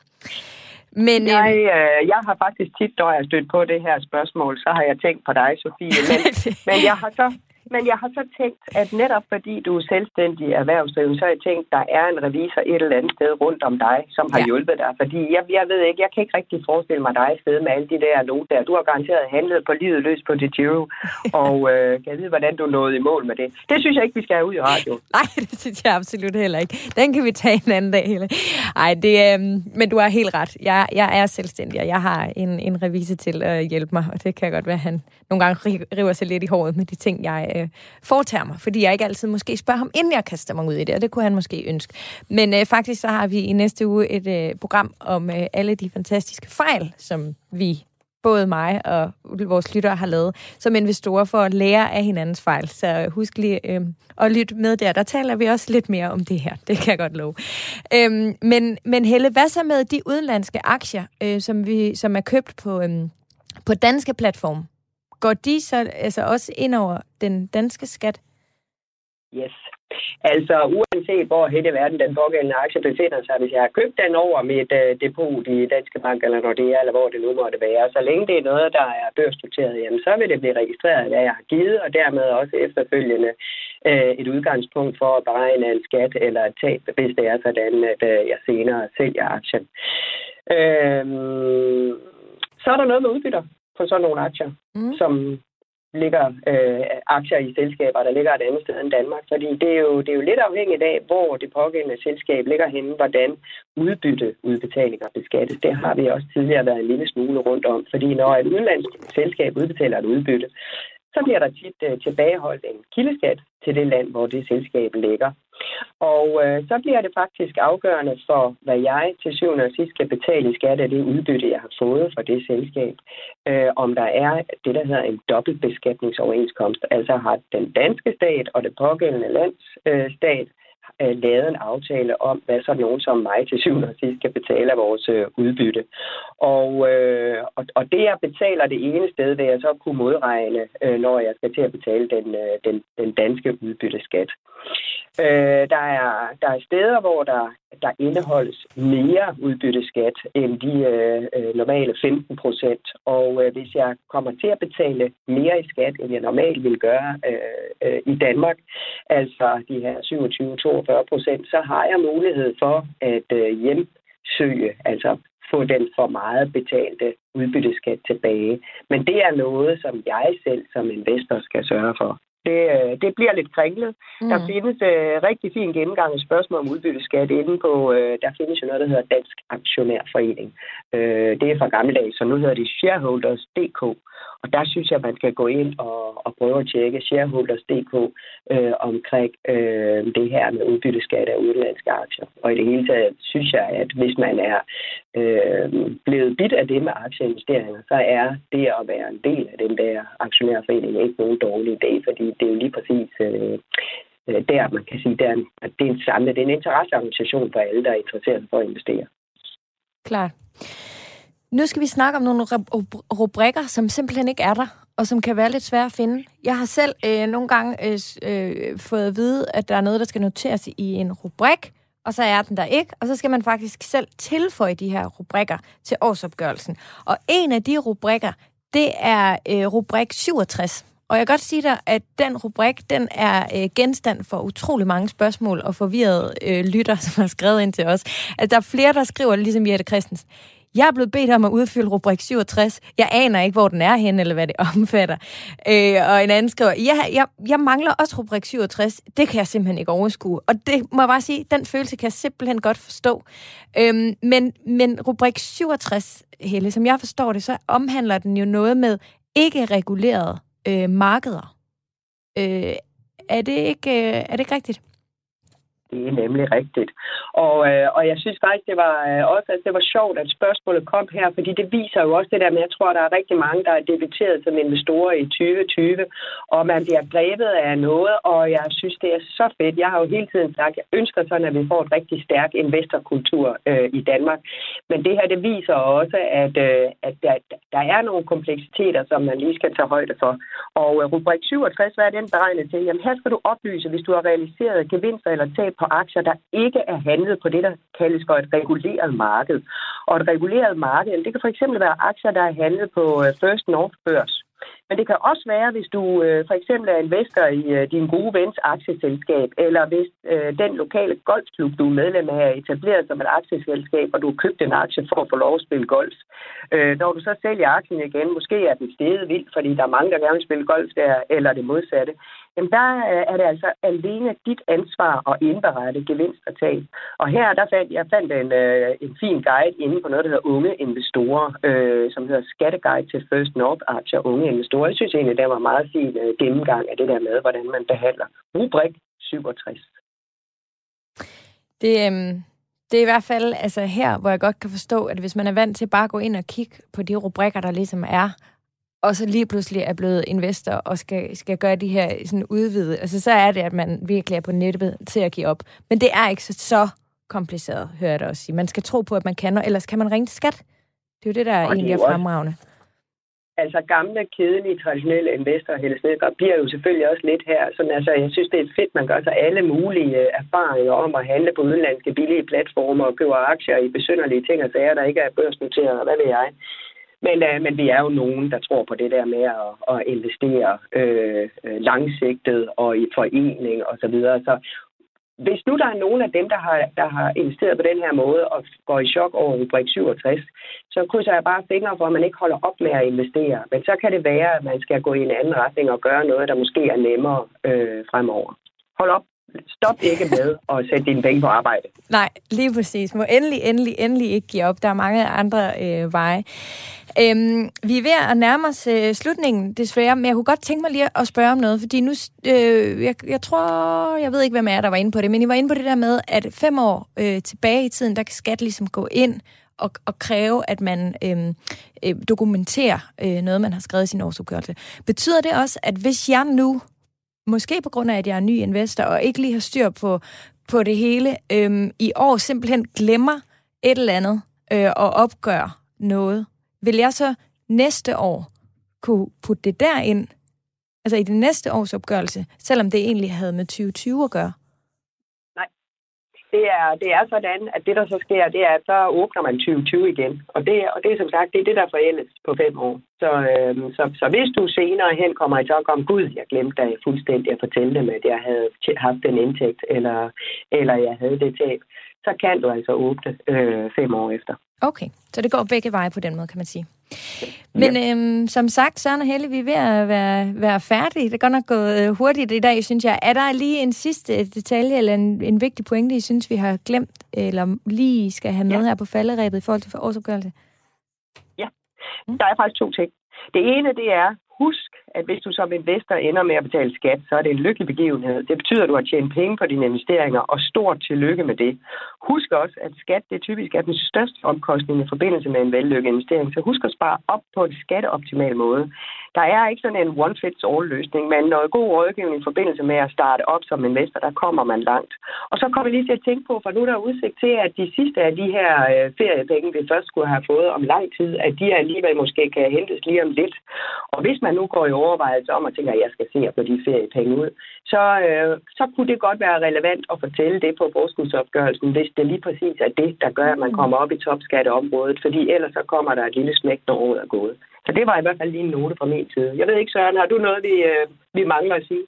Men, jeg, øh, øh, jeg har faktisk tit, når jeg stødt på det her spørgsmål, så har jeg tænkt på dig, Sofie. Men, [LAUGHS] men jeg har så men jeg har så tænkt, at netop fordi du er selvstændig erhvervsdrivende, så har jeg tænkt, at der er en revisor et eller andet sted rundt om dig, som har ja. hjulpet dig. Fordi jeg, jeg ved ikke, jeg kan ikke rigtig forestille mig dig sted med alle de der noter. Du har garanteret handlet på livet løs på det Giro, [LAUGHS] og øh, kan jeg vide, hvordan du nåede i mål med det. Det synes jeg ikke, vi skal have ud i radio. [LAUGHS] Nej, det synes jeg absolut heller ikke. Den kan vi tage en anden dag. Hele. Ej, det, øh, men du har helt ret. Jeg, jeg er selvstændig, og jeg har en, en revisor til at hjælpe mig, og det kan godt være, at han nogle gange river sig lidt i håret med de ting, jeg øh, Øh, foretager mig, fordi jeg ikke altid måske spørger ham, inden jeg kaster mig ud i det, og det kunne han måske ønske. Men øh, faktisk så har vi i næste uge et øh, program om øh, alle de fantastiske fejl, som vi både mig og vores lyttere har lavet som investorer for at lære af hinandens fejl. Så øh, husk lige øh, at lytte med der. Der taler vi også lidt mere om det her. [LAUGHS] Det kan jeg godt love. Øhm, men, men Helle, hvad så med de udenlandske aktier, øh, som, vi, som er købt på, øh, på danske platforme? Går de så altså også ind over den danske skat? Yes. Altså uanset hvor hen i verden den pågældende aktie befinder sig, hvis jeg har købt den over mit uh, depot i Danske Bank eller Nordea, eller hvor det nu måtte være, så længe det er noget, der er børsnoteret, jamen, så vil det blive registreret, hvad jeg har givet, og dermed også efterfølgende uh, et udgangspunkt for at beregne en skat eller et tab, hvis det er sådan, at uh, jeg senere sælger aktien. Uh, så er der noget med udbytter på sådan nogle aktier, mm. som ligger øh, aktier i selskaber, der ligger et andet sted end Danmark. Fordi det er, jo, det er jo lidt afhængigt af, hvor det pågældende selskab ligger henne, hvordan udbytte udbetalinger beskattes. Det har vi også tidligere været en lille smule rundt om. Fordi når et udenlandsk selskab udbetaler et udbytte, så bliver der tit uh, tilbageholdt en kildeskat til det land, hvor det selskab ligger. Og øh, så bliver det faktisk afgørende for, hvad jeg til syvende og sidst skal betale i skat af det udbytte, jeg har fået fra det selskab. Øh, om der er det, der hedder en dobbeltbeskatningsoverenskomst. Altså har den danske stat og det pågældende lands øh, stat øh, lavet en aftale om, hvad så nogen som mig til syvende og sidst skal betale af vores øh, udbytte. Og, øh, og, og det, jeg betaler det ene sted, vil jeg så kunne modregne, øh, når jeg skal til at betale den, øh, den, den danske udbytteskat. Øh, der, er, der er steder, hvor der, der indeholdes mere udbytteskat end de øh, øh normale 15 procent. Og øh, hvis jeg kommer til at betale mere i skat, end jeg normalt vil gøre øh, øh, i Danmark, altså de her 27 27-42 procent, så har jeg mulighed for at øh, hjemsøge, altså få den for meget betalte udbytteskat tilbage. Men det er noget, som jeg selv som investor skal sørge for. Det, øh, det bliver lidt kringlet. Mm. Der findes uh, rigtig fin gennemgang af spørgsmål om udbytteskat inde på, uh, der findes jo noget, der hedder Dansk Aktionærforening. Uh, det er fra gamle dage, så nu hedder det Shareholders.dk. Og der synes jeg, man skal gå ind og, og prøve at tjekke shareholders.dk øh, omkring øh, det her med udbytteskat af udenlandske aktier. Og i det hele taget synes jeg, at hvis man er øh, blevet bit af det med aktieinvesteringer, så er det at være en del af den der aktionærforening ikke nogen dårlig idé, fordi det er jo lige præcis øh, øh, der, man kan sige, der, at det er en samlet, det er en interesseorganisation for alle, der er interesseret for at investere. Klart. Nu skal vi snakke om nogle rubrikker, som simpelthen ikke er der, og som kan være lidt svære at finde. Jeg har selv øh, nogle gange øh, øh, fået at vide, at der er noget, der skal noteres i en rubrik, og så er den der ikke, og så skal man faktisk selv tilføje de her rubrikker til årsopgørelsen. Og en af de rubrikker, det er øh, rubrik 67. Og jeg kan godt sige dig, at den rubrik, den er øh, genstand for utrolig mange spørgsmål og forvirrede øh, lytter, [LAUGHS] som har skrevet ind til os. At der er flere, der skriver, ligesom Jette Christensen, jeg er blevet bedt om at udfylde rubrik 67. Jeg aner ikke, hvor den er hen, eller hvad det [LAUGHS] omfatter. Øh, og en anden skriver, ja, jeg, jeg mangler også rubrik 67. Det kan jeg simpelthen ikke overskue. Og det må jeg bare sige, den følelse kan jeg simpelthen godt forstå. Øhm, men, men rubrik 67, Helle, som jeg forstår det, så omhandler den jo noget med ikke reguleret øh, markeder. Øh, er, det ikke, øh, er det ikke rigtigt? Det er nemlig rigtigt. Og, øh, og jeg synes faktisk, det var øh, også at det var sjovt, at spørgsmålet kom her, fordi det viser jo også det der med, jeg tror, der er rigtig mange, der er debuteret som investorer i 2020, og man bliver grebet af noget, og jeg synes, det er så fedt. Jeg har jo hele tiden sagt, jeg ønsker sådan, at vi får et rigtig stærk investorkultur øh, i Danmark. Men det her, det viser også, at, øh, at der, der er nogle kompleksiteter, som man lige skal tage højde for. Og øh, rubrik 67, hvad er den beregnet til? Jamen her skal du oplyse, hvis du har realiseret gevinster eller tab på aktier, der ikke er handlet på det, der kaldes for et reguleret marked. Og et reguleret marked, det kan for eksempel være aktier, der er handlet på øh, First North Børs. Men det kan også være, hvis du øh, for eksempel er investor i øh, din gode vens aktieselskab, eller hvis øh, den lokale golfklub, du er medlem af, er etableret som et aktieselskab, og du har købt en aktie for at få lov at spille golf. Øh, når du så sælger aktien igen, måske er den steget vildt, fordi der er mange, der gerne vil spille golf der, eller det modsatte, jamen der øh, er det altså alene dit ansvar at indberette gevinst og tab. Og her der fandt jeg fandt en, øh, en fin guide inde på noget, der hedder Unge Investorer, øh, som hedder Skatteguide til First North Aktier Unge Investorer. Jeg synes egentlig, det var meget fin øh, gennemgang af det der med, hvordan man behandler rubrik 67. Det, øh, det er i hvert fald altså her, hvor jeg godt kan forstå, at hvis man er vant til bare at gå ind og kigge på de rubrikker, der ligesom er, og så lige pludselig er blevet investor og skal, skal gøre de her sådan udvide, altså så er det, at man virkelig er på nettet til at give op. Men det er ikke så, så kompliceret, hører jeg det også sige. Man skal tro på, at man kan, og ellers kan man ringe til skat. Det er jo det, der og egentlig er fremragende. Altså gamle, kedelige, traditionelle investorer, Helle Nedgaard, bliver jo selvfølgelig også lidt her. Sådan, altså, jeg synes, det er fedt, man gør sig alle mulige øh, erfaringer om at handle på udenlandske billige platformer og købe aktier i besynderlige ting og sager, der ikke er børsnoteret, hvad ved jeg. Men, øh, men vi er jo nogen, der tror på det der med at, at investere øh, øh langsigtet og i forening og Så, videre. så hvis nu der er nogen af dem, der har, der har investeret på den her måde og går i chok over rubrik 67, så krydser jeg bare fingre for, at man ikke holder op med at investere. Men så kan det være, at man skal gå i en anden retning og gøre noget, der måske er nemmere øh, fremover. Hold op stop ikke med at sætte dine penge på arbejde. Nej, lige præcis. Må endelig, endelig, endelig ikke give op. Der er mange andre øh, veje. Øhm, vi er ved at nærme os øh, slutningen, desværre, men jeg kunne godt tænke mig lige at spørge om noget, fordi nu, øh, jeg, jeg tror, jeg ved ikke, hvem er der var inde på det, men I var inde på det der med, at fem år øh, tilbage i tiden, der kan skat ligesom gå ind og, og kræve, at man øh, øh, dokumenterer øh, noget, man har skrevet i sin årsopgørelse. Betyder det også, at hvis jeg nu, måske på grund af, at jeg er ny investor, og ikke lige har styr på, på det hele, øhm, i år simpelthen glemmer et eller andet øh, og opgør noget, vil jeg så næste år kunne putte det derind, altså i det næste års opgørelse, selvom det egentlig havde med 2020 at gøre? Det er, det er sådan, at det, der så sker, det er, at så åbner man 2020 igen. Og det, og det er som sagt, det er det, der forældes på fem år. Så, øh, så, så hvis du senere hen kommer i tanke om, gud, jeg glemte da fuldstændig at fortælle dem, at jeg havde haft den indtægt, eller, eller jeg havde det tab, så kan du altså åbne øh, fem år efter. Okay, så det går begge veje på den måde, kan man sige. Men ja. øhm, som sagt, Søren og Helle, vi er ved at være, være færdige. Det er godt nok gået øh, hurtigt i dag, synes jeg. Er der lige en sidste detalje eller en, en vigtig pointe, I synes, vi har glemt, eller lige skal have med ja. her på falderæbet i forhold til årsopgørelse? Ja, der er faktisk to ting. Det ene, det er, husk, at hvis du som investor ender med at betale skat, så er det en lykkelig begivenhed. Det betyder, at du har tjent penge på dine investeringer, og stort tillykke med det. Husk også, at skat det typisk er den største omkostning i forbindelse med en vellykket investering, så husk at spare op på en skatteoptimal måde. Der er ikke sådan en one-fits-all-løsning, men noget god rådgivning i forbindelse med at starte op som investor, der kommer man langt. Og så kommer vi lige til at tænke på, for nu er der udsigt til, at de sidste af de her øh, feriepenge, vi først skulle have fået om lang tid, at de alligevel måske kan hentes lige om lidt. Og hvis man nu går i overvejelse om at tænke, at jeg skal se at få de feriepenge ud, så, øh, så kunne det godt være relevant at fortælle det på forskudsopgørelsen, hvis det lige præcis er det, der gør, at man kommer op i topskatteområdet, fordi ellers så kommer der et lille smæk, når året er gået. Så det var i hvert fald lige en note fra min side. Jeg ved ikke, Søren, har du noget, vi, øh, vi mangler at sige?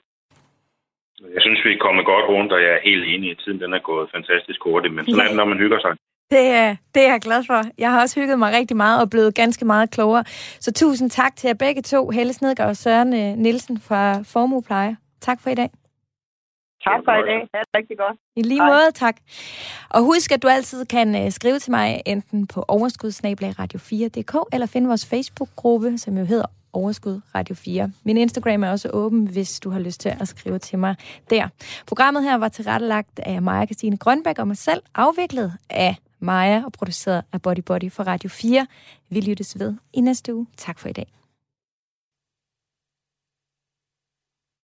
Jeg synes, vi er kommet godt rundt, og jeg er helt enig i tiden. Den er gået fantastisk hurtigt, men sådan er det, når man hygger sig. Det er, det er jeg glad for. Jeg har også hygget mig rigtig meget og blevet ganske meget klogere. Så tusind tak til jer begge to, Helle Snedgaard og Søren øh, Nielsen fra Formuepleje. Tak for i dag. Tak for i dag. Det er rigtig godt. I lige Hej. måde, tak. Og husk, at du altid kan uh, skrive til mig enten på overskudsnabelagradio4.dk eller finde vores Facebook-gruppe, som jo hedder Overskud Radio 4. Min Instagram er også åben, hvis du har lyst til at skrive til mig der. Programmet her var tilrettelagt af Maja Christine Grønbæk og mig selv, afviklet af Maja og produceret af Body Body for Radio 4. Vi lyttes ved i næste uge. Tak for i dag.